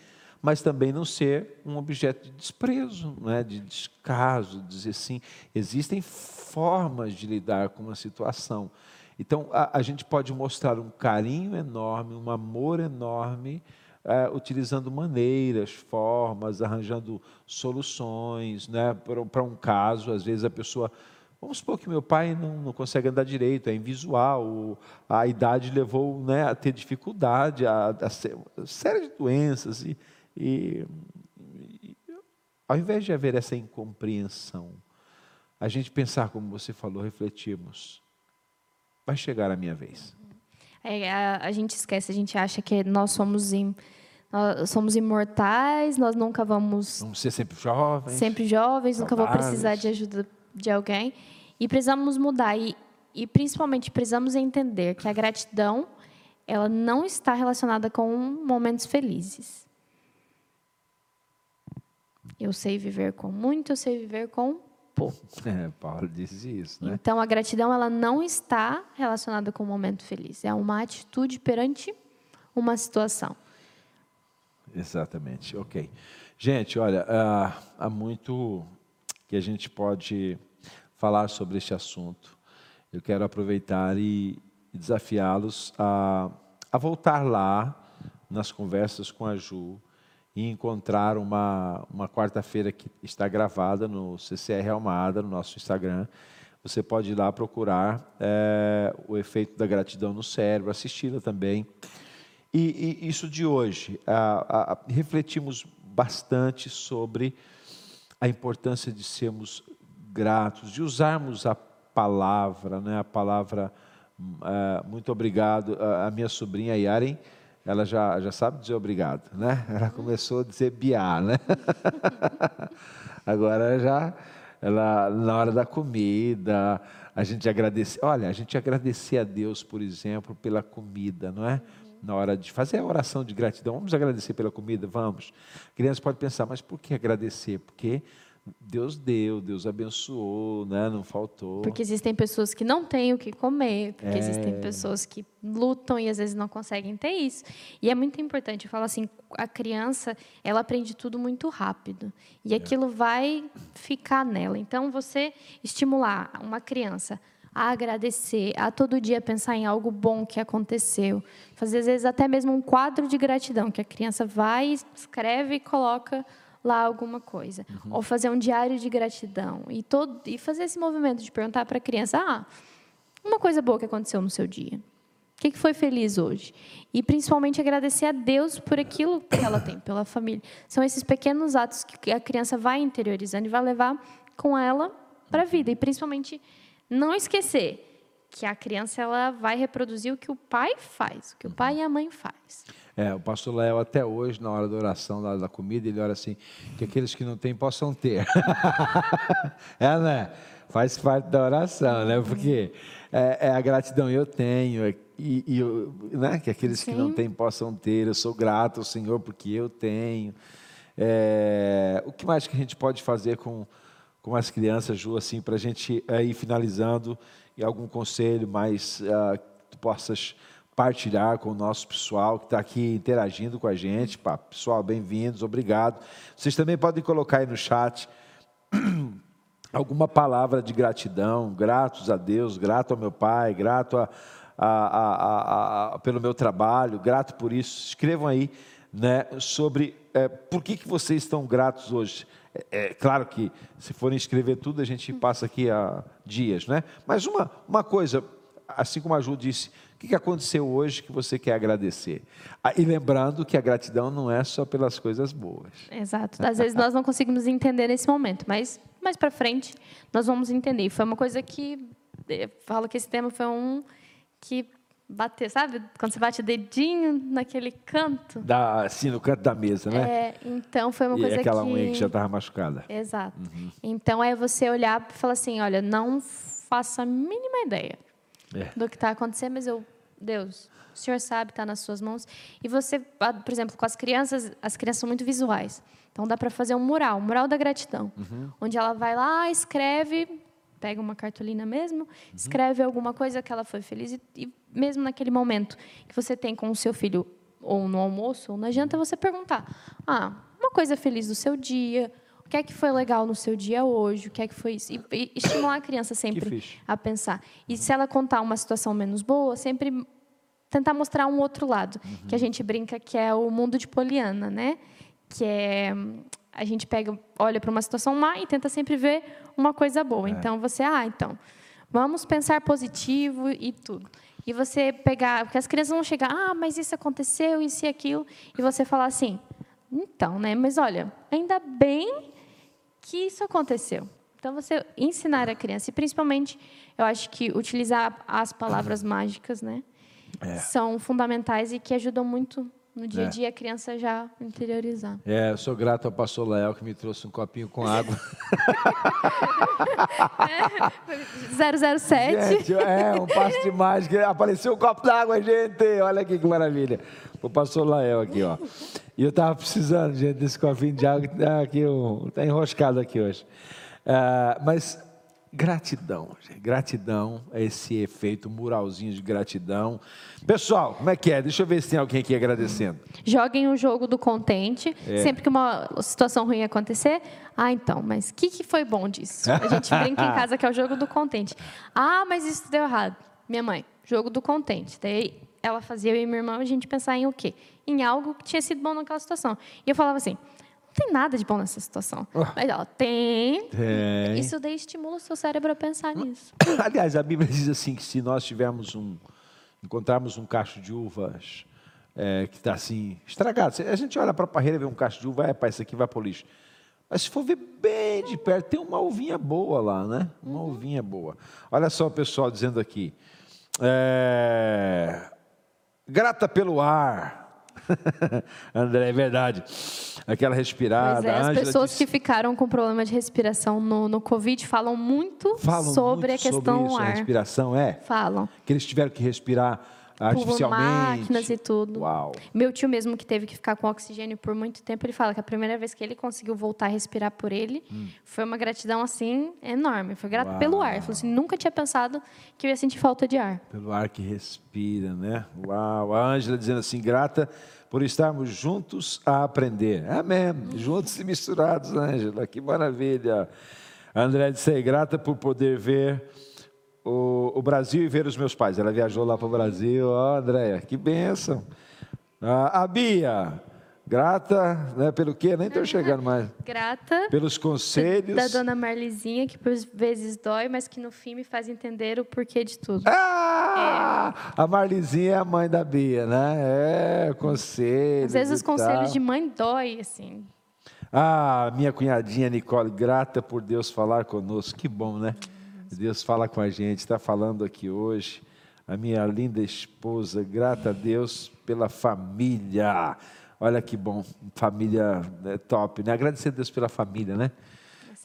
mas também não ser um objeto de desprezo, é, de descaso, dizer assim. Existem formas de lidar com uma situação. Então, a, a gente pode mostrar um carinho enorme, um amor enorme, é, utilizando maneiras, formas, arranjando soluções né, para um caso. Às vezes a pessoa Vamos supor que meu pai não, não consegue andar direito, é invisual, a idade levou né, a ter dificuldade, a, a, a série de doenças. E, e, e, ao invés de haver essa incompreensão, a gente pensar, como você falou, refletirmos, vai chegar a minha vez. É, a, a, gente esquece, a gente acha que nós somos, im, nós somos imortais, nós nunca vamos. Vamos ser sempre jovens. Sempre jovens, nunca vou precisar de ajuda de alguém e precisamos mudar e, e principalmente precisamos entender que a gratidão ela não está relacionada com momentos felizes. Eu sei viver com muito, eu sei viver com pouco. *laughs* É, Paulo disse isso, né? Então, a gratidão ela não está relacionada com o momento feliz. É uma atitude perante uma situação. Exatamente, ok. Gente, olha, uh, há muito que a gente pode falar sobre este assunto. Eu quero aproveitar e desafiá-los a, a voltar lá nas conversas com a Ju e encontrar uma, uma quarta-feira que está gravada no CCR Almada, no nosso Instagram. Você pode ir lá procurar é, o efeito da gratidão no cérebro, assisti-la também. E, e, isso de hoje, a, a, refletimos bastante sobre a importância de sermos gratos, de usarmos a palavra, né? a palavra uh, muito obrigado. A minha sobrinha Yaren, ela já, já sabe dizer obrigado, né? Ela começou a dizer biá, né? *laughs* Agora já, ela, na hora da comida, a gente agradece. Olha, a gente agradecer a Deus, por exemplo, pela comida, não é? Na hora de fazer a oração de gratidão. Vamos agradecer pela comida? Vamos. A criança pode pensar, mas por que agradecer? Porque Deus deu, Deus abençoou, né? não faltou. Porque existem pessoas que não têm o que comer, porque é... existem pessoas que lutam e às vezes não conseguem ter isso. E é muito importante, eu falo assim, a criança, ela aprende tudo muito rápido. E é. aquilo vai ficar nela. Então, você estimular uma criança a agradecer, a todo dia pensar em algo bom que aconteceu. Fazer, às vezes, até mesmo um quadro de gratidão, que a criança vai, escreve e coloca lá alguma coisa. Uhum. Ou fazer um diário de gratidão. E, todo, e fazer esse movimento de perguntar para a criança: ah, uma coisa boa que aconteceu no seu dia. O que foi feliz hoje? E principalmente agradecer a Deus por aquilo que ela tem, pela família. São esses pequenos atos que a criança vai interiorizando e vai levar com ela para a vida. E principalmente não esquecer que a criança ela vai reproduzir o que o pai faz, o que o pai e a mãe faz. É, o pastor Léo até hoje, na hora da oração, na hora da comida, ele ora assim, que aqueles que não têm possam ter. *laughs* é, né? Faz parte da oração, né? Porque é, é a gratidão eu tenho, é, e, e eu, né? que aqueles Sim. que não têm possam ter. Eu sou grato ao Senhor porque eu tenho. É, o que mais que a gente pode fazer com com as crianças, Ju, assim, para a gente uh, ir finalizando e algum conselho mais uh, que tu possas partilhar com o nosso pessoal que está aqui interagindo com a gente. Pessoal, bem-vindos, obrigado. Vocês também podem colocar aí no chat *clears throat* alguma palavra de gratidão, gratos a Deus, grato ao meu pai, grato a, a, a, pelo meu trabalho, grato por isso. Escrevam aí né, sobre é, por que, que vocês estão gratos hoje. É, é, claro que se forem escrever tudo, a gente passa aqui a dias, né? Mas uma, uma coisa, assim como a Ju disse, o que aconteceu hoje que você quer agradecer? Ah, e lembrando que a gratidão não é só pelas coisas boas. Exato. Às vezes nós não conseguimos entender nesse momento, mas mais para frente nós vamos entender. E foi uma coisa que, eu falo que esse tema foi um que bater, sabe? Quando você bate o dedinho naquele canto. Da, assim, no canto da mesa, né? É, então foi uma e coisa aquela que... unha que já estava machucada. Exato. Uhum. Então é você olhar e falar assim, olha, não faço a mínima ideia é. do que está acontecendo, mas eu, Deus, o Senhor sabe, está nas suas mãos. E você, por exemplo, com as crianças, as crianças são muito visuais. Então dá para fazer um mural, um mural da gratidão, uhum. onde ela vai lá, escreve pega uma cartolina mesmo, uhum. escreve alguma coisa que ela foi feliz e, e, mesmo naquele momento que você tem com o seu filho ou no almoço ou na janta, você perguntar: "Ah, uma coisa feliz do seu dia, o que é que foi legal no seu dia hoje, o que é que foi isso?" E, e estimular a criança sempre a pensar. E uhum. se ela contar uma situação menos boa, sempre tentar mostrar um outro lado, uhum. que a gente brinca que é o mundo de Poliana, né? Que é a gente pega, olha para uma situação má e tenta sempre ver uma coisa boa. É. Então você, ah, então, vamos pensar positivo e tudo. E você pegar, porque as crianças vão chegar, ah, mas isso aconteceu, isso e aquilo, e você falar assim, então, né? Mas olha, ainda bem que isso aconteceu. Então você ensinar a criança, e principalmente, eu acho que utilizar as palavras mágicas, né? É. São fundamentais e que ajudam muito no dia a é. dia a criança já interiorizar. É, eu sou grato ao pastor Léo que me trouxe um copinho com água. é, 007. Gente, é, um passo de mágica. Apareceu um copo d'água, gente. Olha aqui que maravilha. o pastor Lael aqui, ó. E eu estava precisando, gente, desse copinho de água que está aqui, um, tá enroscado aqui hoje. Uh, mas Gratidão, gente. gratidão é esse efeito muralzinho de gratidão. Pessoal, como é que é? Deixa eu ver se tem alguém aqui agradecendo. Joguem o jogo do contente. É. Sempre que uma situação ruim acontecer, ah, então, mas o que, que foi bom disso? A gente *laughs* brinca em casa que é o jogo do contente. Ah, mas isso deu errado. Minha mãe, jogo do contente. Daí ela fazia eu e minha irmã a gente pensar em o quê? Em algo que tinha sido bom naquela situação. E eu falava assim: tem nada de bom nessa situação. Oh. Mas, ó, tem. tem. Isso daí estimula o seu cérebro a pensar nisso. *coughs* Aliás, a Bíblia diz assim que se nós tivermos um, encontrarmos um cacho de uvas é, que está assim, estragado, a gente olha para a parreira e vê um cacho de uva, é, pá, isso aqui vai para o lixo. Mas se for ver bem de perto, tem uma uvinha boa lá, né? Uma uhum. uvinha boa. Olha só o pessoal dizendo aqui. É, grata pelo ar. *laughs* André, é verdade. Aquela respirada. Pois é, as pessoas disse... que ficaram com problema de respiração no, no Covid falam muito falam sobre muito a questão sobre isso, ar. A respiração, é? Falam. Que eles tiveram que respirar artificialmente. máquinas e tudo. Uau. Meu tio mesmo que teve que ficar com oxigênio por muito tempo, ele fala que a primeira vez que ele conseguiu voltar a respirar por ele, hum. foi uma gratidão assim enorme. Foi grato Uau. pelo ar. Ele falou assim, nunca tinha pensado que eu ia sentir falta de ar. Pelo ar que respira, né? Uau. A Ângela dizendo assim, grata por estarmos juntos a aprender. Amém. Juntos e misturados, Ângela. Que maravilha. André disse, grata por poder ver o, o, Brasil e ver os meus pais. Ela viajou lá para o Brasil. Ó, oh, Andréia, que bênção. Ah, a Bia, grata, né, pelo quê? Nem estou chegando mais. Grata. Pelos conselhos. Da dona Marlizinha, que por vezes dói, mas que no fim me faz entender o porquê de tudo. Ah! É. A Marlizinha é a mãe da Bia, né? É, conselhos. Às vezes os conselhos de mãe dói, assim. Ah, minha cunhadinha Nicole, grata por Deus falar conosco. Que bom, né? Deus fala com a gente, está falando aqui hoje. A minha linda esposa, grata a Deus pela família. Olha que bom, família né, top, né? Agradecer a Deus pela família, né?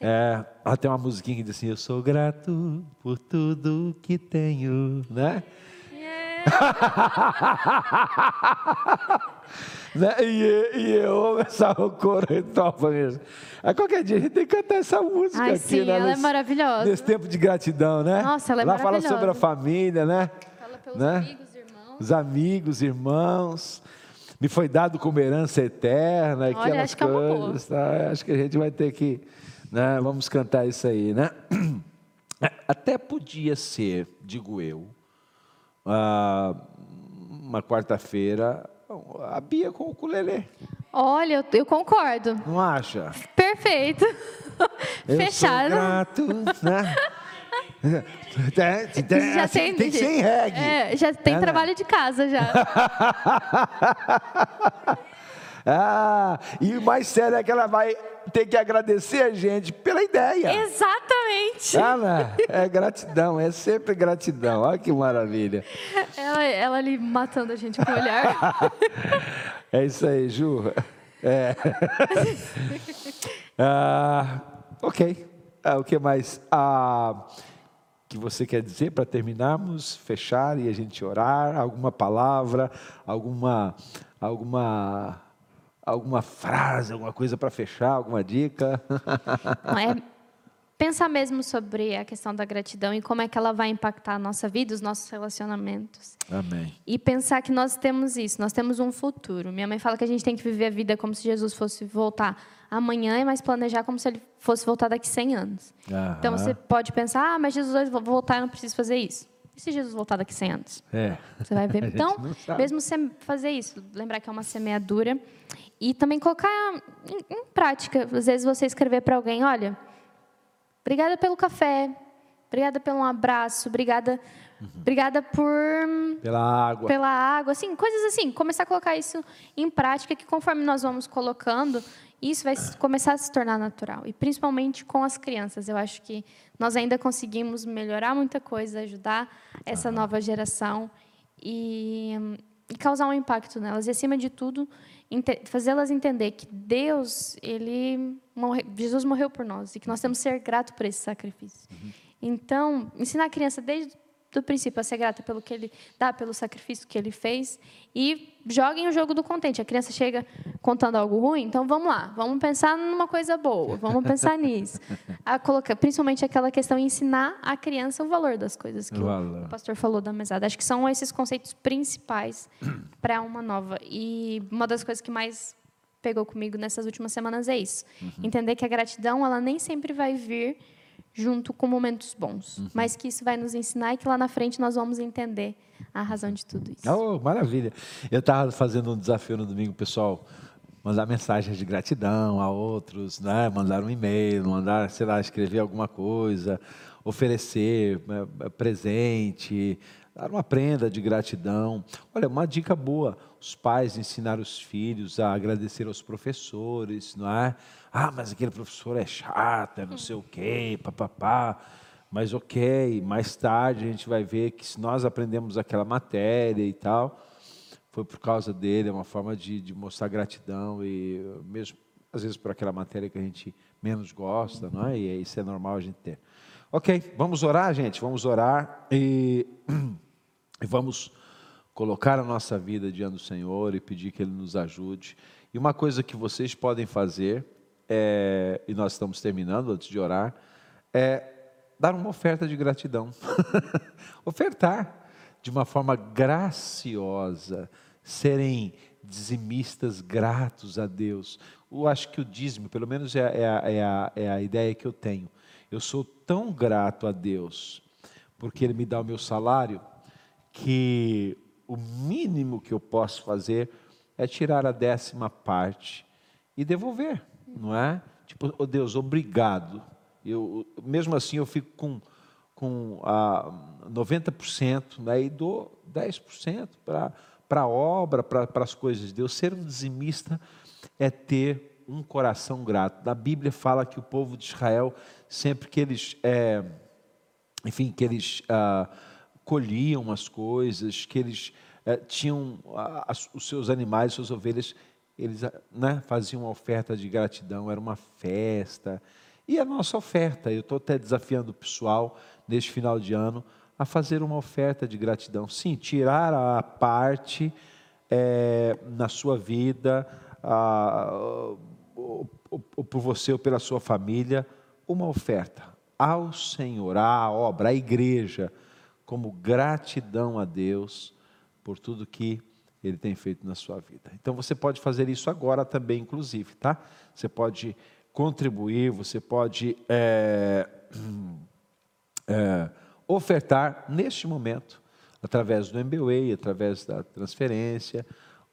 É, até uma musiquinha que diz assim: Eu sou grato por tudo que tenho, né? *laughs* né? E, e eu amo essa cor topa mesmo. Aí qualquer dia a gente tem que cantar essa música Ai, aqui, sim, né? Ela nesse, é maravilhosa. Nesse tempo de gratidão, né? Nossa, ela é Lá maravilhosa. fala sobre a família, né? Fala pelos né? amigos, irmãos. Os amigos, irmãos. Me foi dado como herança eterna. Olha, acho coisas, que é. Tá? Acho que a gente vai ter que. Né? Vamos cantar isso aí, né? *clears throat* Até podia ser, digo eu, ah, uma quarta-feira, a Bia com o ukulele. Olha, eu, eu concordo. Não acha? Perfeito. Eu *laughs* Fechado. Sou grato, né? *laughs* já assim, tem, tem sem reggae. É, já tem é, né? trabalho né? de casa já. *laughs* ah, e o mais sério é que ela vai ter que agradecer a gente pela ideia. Exatamente. Ah, né? É gratidão, é sempre gratidão. Olha que maravilha. Ela, ela ali matando a gente com o olhar. *laughs* é isso aí, Ju. É. *laughs* ah, ok. Ah, o que mais? Ah, que você quer dizer para terminarmos, fechar e a gente orar? Alguma palavra, alguma, alguma alguma frase, alguma coisa para fechar, alguma dica? é pensar mesmo sobre a questão da gratidão e como é que ela vai impactar a nossa vida, os nossos relacionamentos. Amém. E pensar que nós temos isso, nós temos um futuro. Minha mãe fala que a gente tem que viver a vida como se Jesus fosse voltar amanhã, mas planejar como se ele fosse voltar daqui 100 anos. Aham. Então você pode pensar, ah, mas Jesus vai voltar, eu não preciso fazer isso. E se Jesus voltar daqui 100 anos? É. Você vai ver. *laughs* Então, mesmo fazer isso, lembrar que é uma semeadura e também colocar em, em prática. Às vezes você escrever para alguém, olha, obrigada pelo café, obrigada pelo abraço, obrigada, uhum. obrigada por pela água, pela água, assim, coisas assim. Começar a colocar isso em prática, que conforme nós vamos colocando, isso vai começar a se tornar natural. E principalmente com as crianças. Eu acho que nós ainda conseguimos melhorar muita coisa, ajudar essa uhum. nova geração e, e, causar um impacto nelas. E, acima de tudo, fazê-las entender que Deus, ele morre, Jesus morreu por nós e que nós temos que ser grato por esse sacrifício. Uhum. Então, ensinar a criança desde do princípio a ser grata pelo que ele dá, pelo sacrifício que ele fez e joguem o jogo do contente. A criança chega contando algo ruim, então vamos lá, vamos pensar numa coisa boa, vamos pensar *laughs* nisso. A colocar, principalmente aquela questão de ensinar a criança o valor das coisas que o, o pastor falou da mesada. Acho que são esses conceitos principais para uma nova. E uma das coisas que mais pegou comigo nessas últimas semanas é isso. Uhum. Entender que a gratidão, ela nem sempre vai vir junto com momentos bons, uhum. mas que isso vai nos ensinar e que lá na frente nós vamos entender a razão de tudo isso. Oh, maravilha. Eu estava fazendo um desafio no domingo, pessoal, mandar mensagens de gratidão a outros, né? mandar um e-mail, mandar, sei lá, escrever alguma coisa, oferecer é, presente, dar uma prenda de gratidão. Olha, uma dica boa: os pais ensinar os filhos a agradecer aos professores, não é? Ah, mas aquele professor é chato, é não sei o quê, papapá. Mas ok, mais tarde a gente vai ver que se nós aprendemos aquela matéria e tal, foi por causa dele, é uma forma de, de mostrar gratidão e mesmo às vezes por aquela matéria que a gente menos gosta, não é? E isso é normal a gente ter. Ok, vamos orar, gente, vamos orar e, e *clears throat* vamos colocar a nossa vida diante do Senhor e pedir que Ele nos ajude. E uma coisa que vocês podem fazer, é, e nós estamos terminando antes de orar, é dar uma oferta de gratidão. *laughs* Ofertar de uma forma graciosa, serem dizimistas gratos a Deus. Eu acho que o dízimo, pelo menos é, é, é, a, é a ideia que eu tenho eu sou tão grato a Deus, porque Ele me dá o meu salário, que o mínimo que eu posso fazer é tirar a décima parte e devolver, não é? Tipo, oh Deus, obrigado. Eu, mesmo assim, eu fico com, com ah, 90% né, e dou 10% para a obra, para as coisas de Deus. Ser um dizimista é ter um coração grato. Na Bíblia fala que o povo de Israel, sempre que eles, é, enfim, que eles ah, colhiam as coisas, que eles é, tinham ah, os seus animais, suas ovelhas, eles ah, né, faziam uma oferta de gratidão, era uma festa. E a nossa oferta, eu estou até desafiando o pessoal neste final de ano a fazer uma oferta de gratidão. Sim, tirar a parte é, na sua vida, a, ou, ou por você ou pela sua família, uma oferta ao Senhor, à obra, à igreja, como gratidão a Deus por tudo que Ele tem feito na sua vida. Então você pode fazer isso agora também, inclusive, tá? Você pode contribuir, você pode é, é, *clears throat* ofertar neste momento, através do MBWay, através da transferência,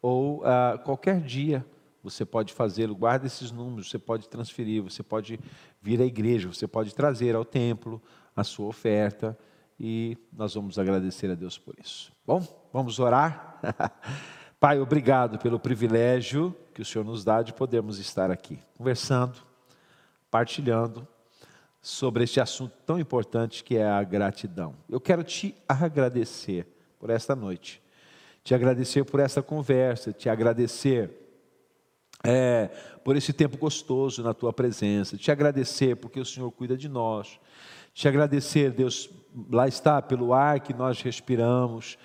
ou uh, qualquer dia você pode fazê-lo, guarda esses números, você pode transferir, você pode vir à igreja, você pode trazer ao templo a sua oferta e nós vamos agradecer a Deus por isso. Bom, vamos orar. *laughs* Pai, obrigado pelo privilégio que o Senhor nos dá de podermos estar aqui conversando, partilhando sobre este assunto tão importante que é a gratidão. Eu quero te agradecer por esta noite, te agradecer por essa conversa, te agradecer é, por esse tempo gostoso na tua presença, te agradecer porque o Senhor cuida de nós, te agradecer, Deus, lá está, pelo ar que nós respiramos,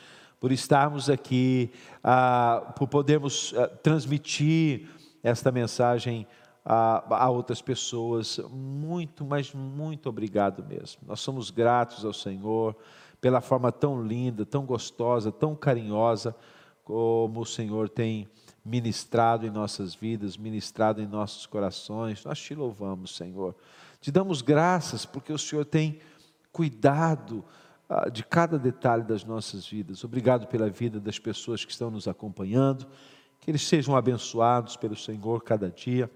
por estarmos aqui, ah, por podermos ah, transmitir esta mensagem a, a, outras pessoas. Muito, mas muito obrigado mesmo. Nós somos gratos ao Senhor pela forma tão linda, tão gostosa, tão carinhosa como o Senhor tem ministrado em nossas vidas, ministrado em nossos corações. Nós te louvamos, Senhor. Te damos graças porque o Senhor tem cuidado ah, de cada detalhe das nossas vidas. Obrigado pela vida das pessoas que estão nos acompanhando. Que eles sejam abençoados pelo Senhor cada dia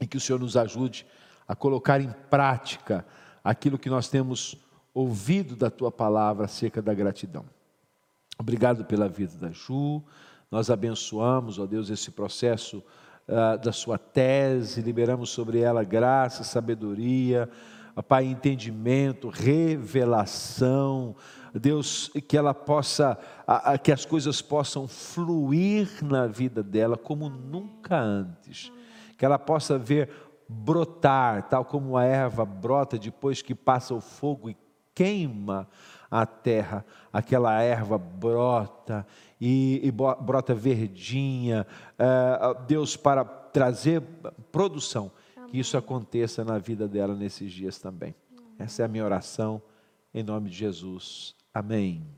e que o Senhor nos ajude a colocar em prática aquilo que nós temos ouvido da tua palavra acerca da gratidão. Obrigado pela vida da Ju, nós abençoamos, ó Deus, esse processo uh, da sua tese, liberamos sobre ela graça, sabedoria, Pai, entendimento, revelação, Deus, que ela possa, que as coisas possam fluir na vida dela como nunca antes, que ela possa ver brotar, tal como a erva brota depois que passa o fogo e queima a terra, aquela erva brota e, e brota verdinha, uh, Deus, para trazer produção. Que isso aconteça na vida dela nesses dias também. Essa é a minha oração, em nome de Jesus. Amém.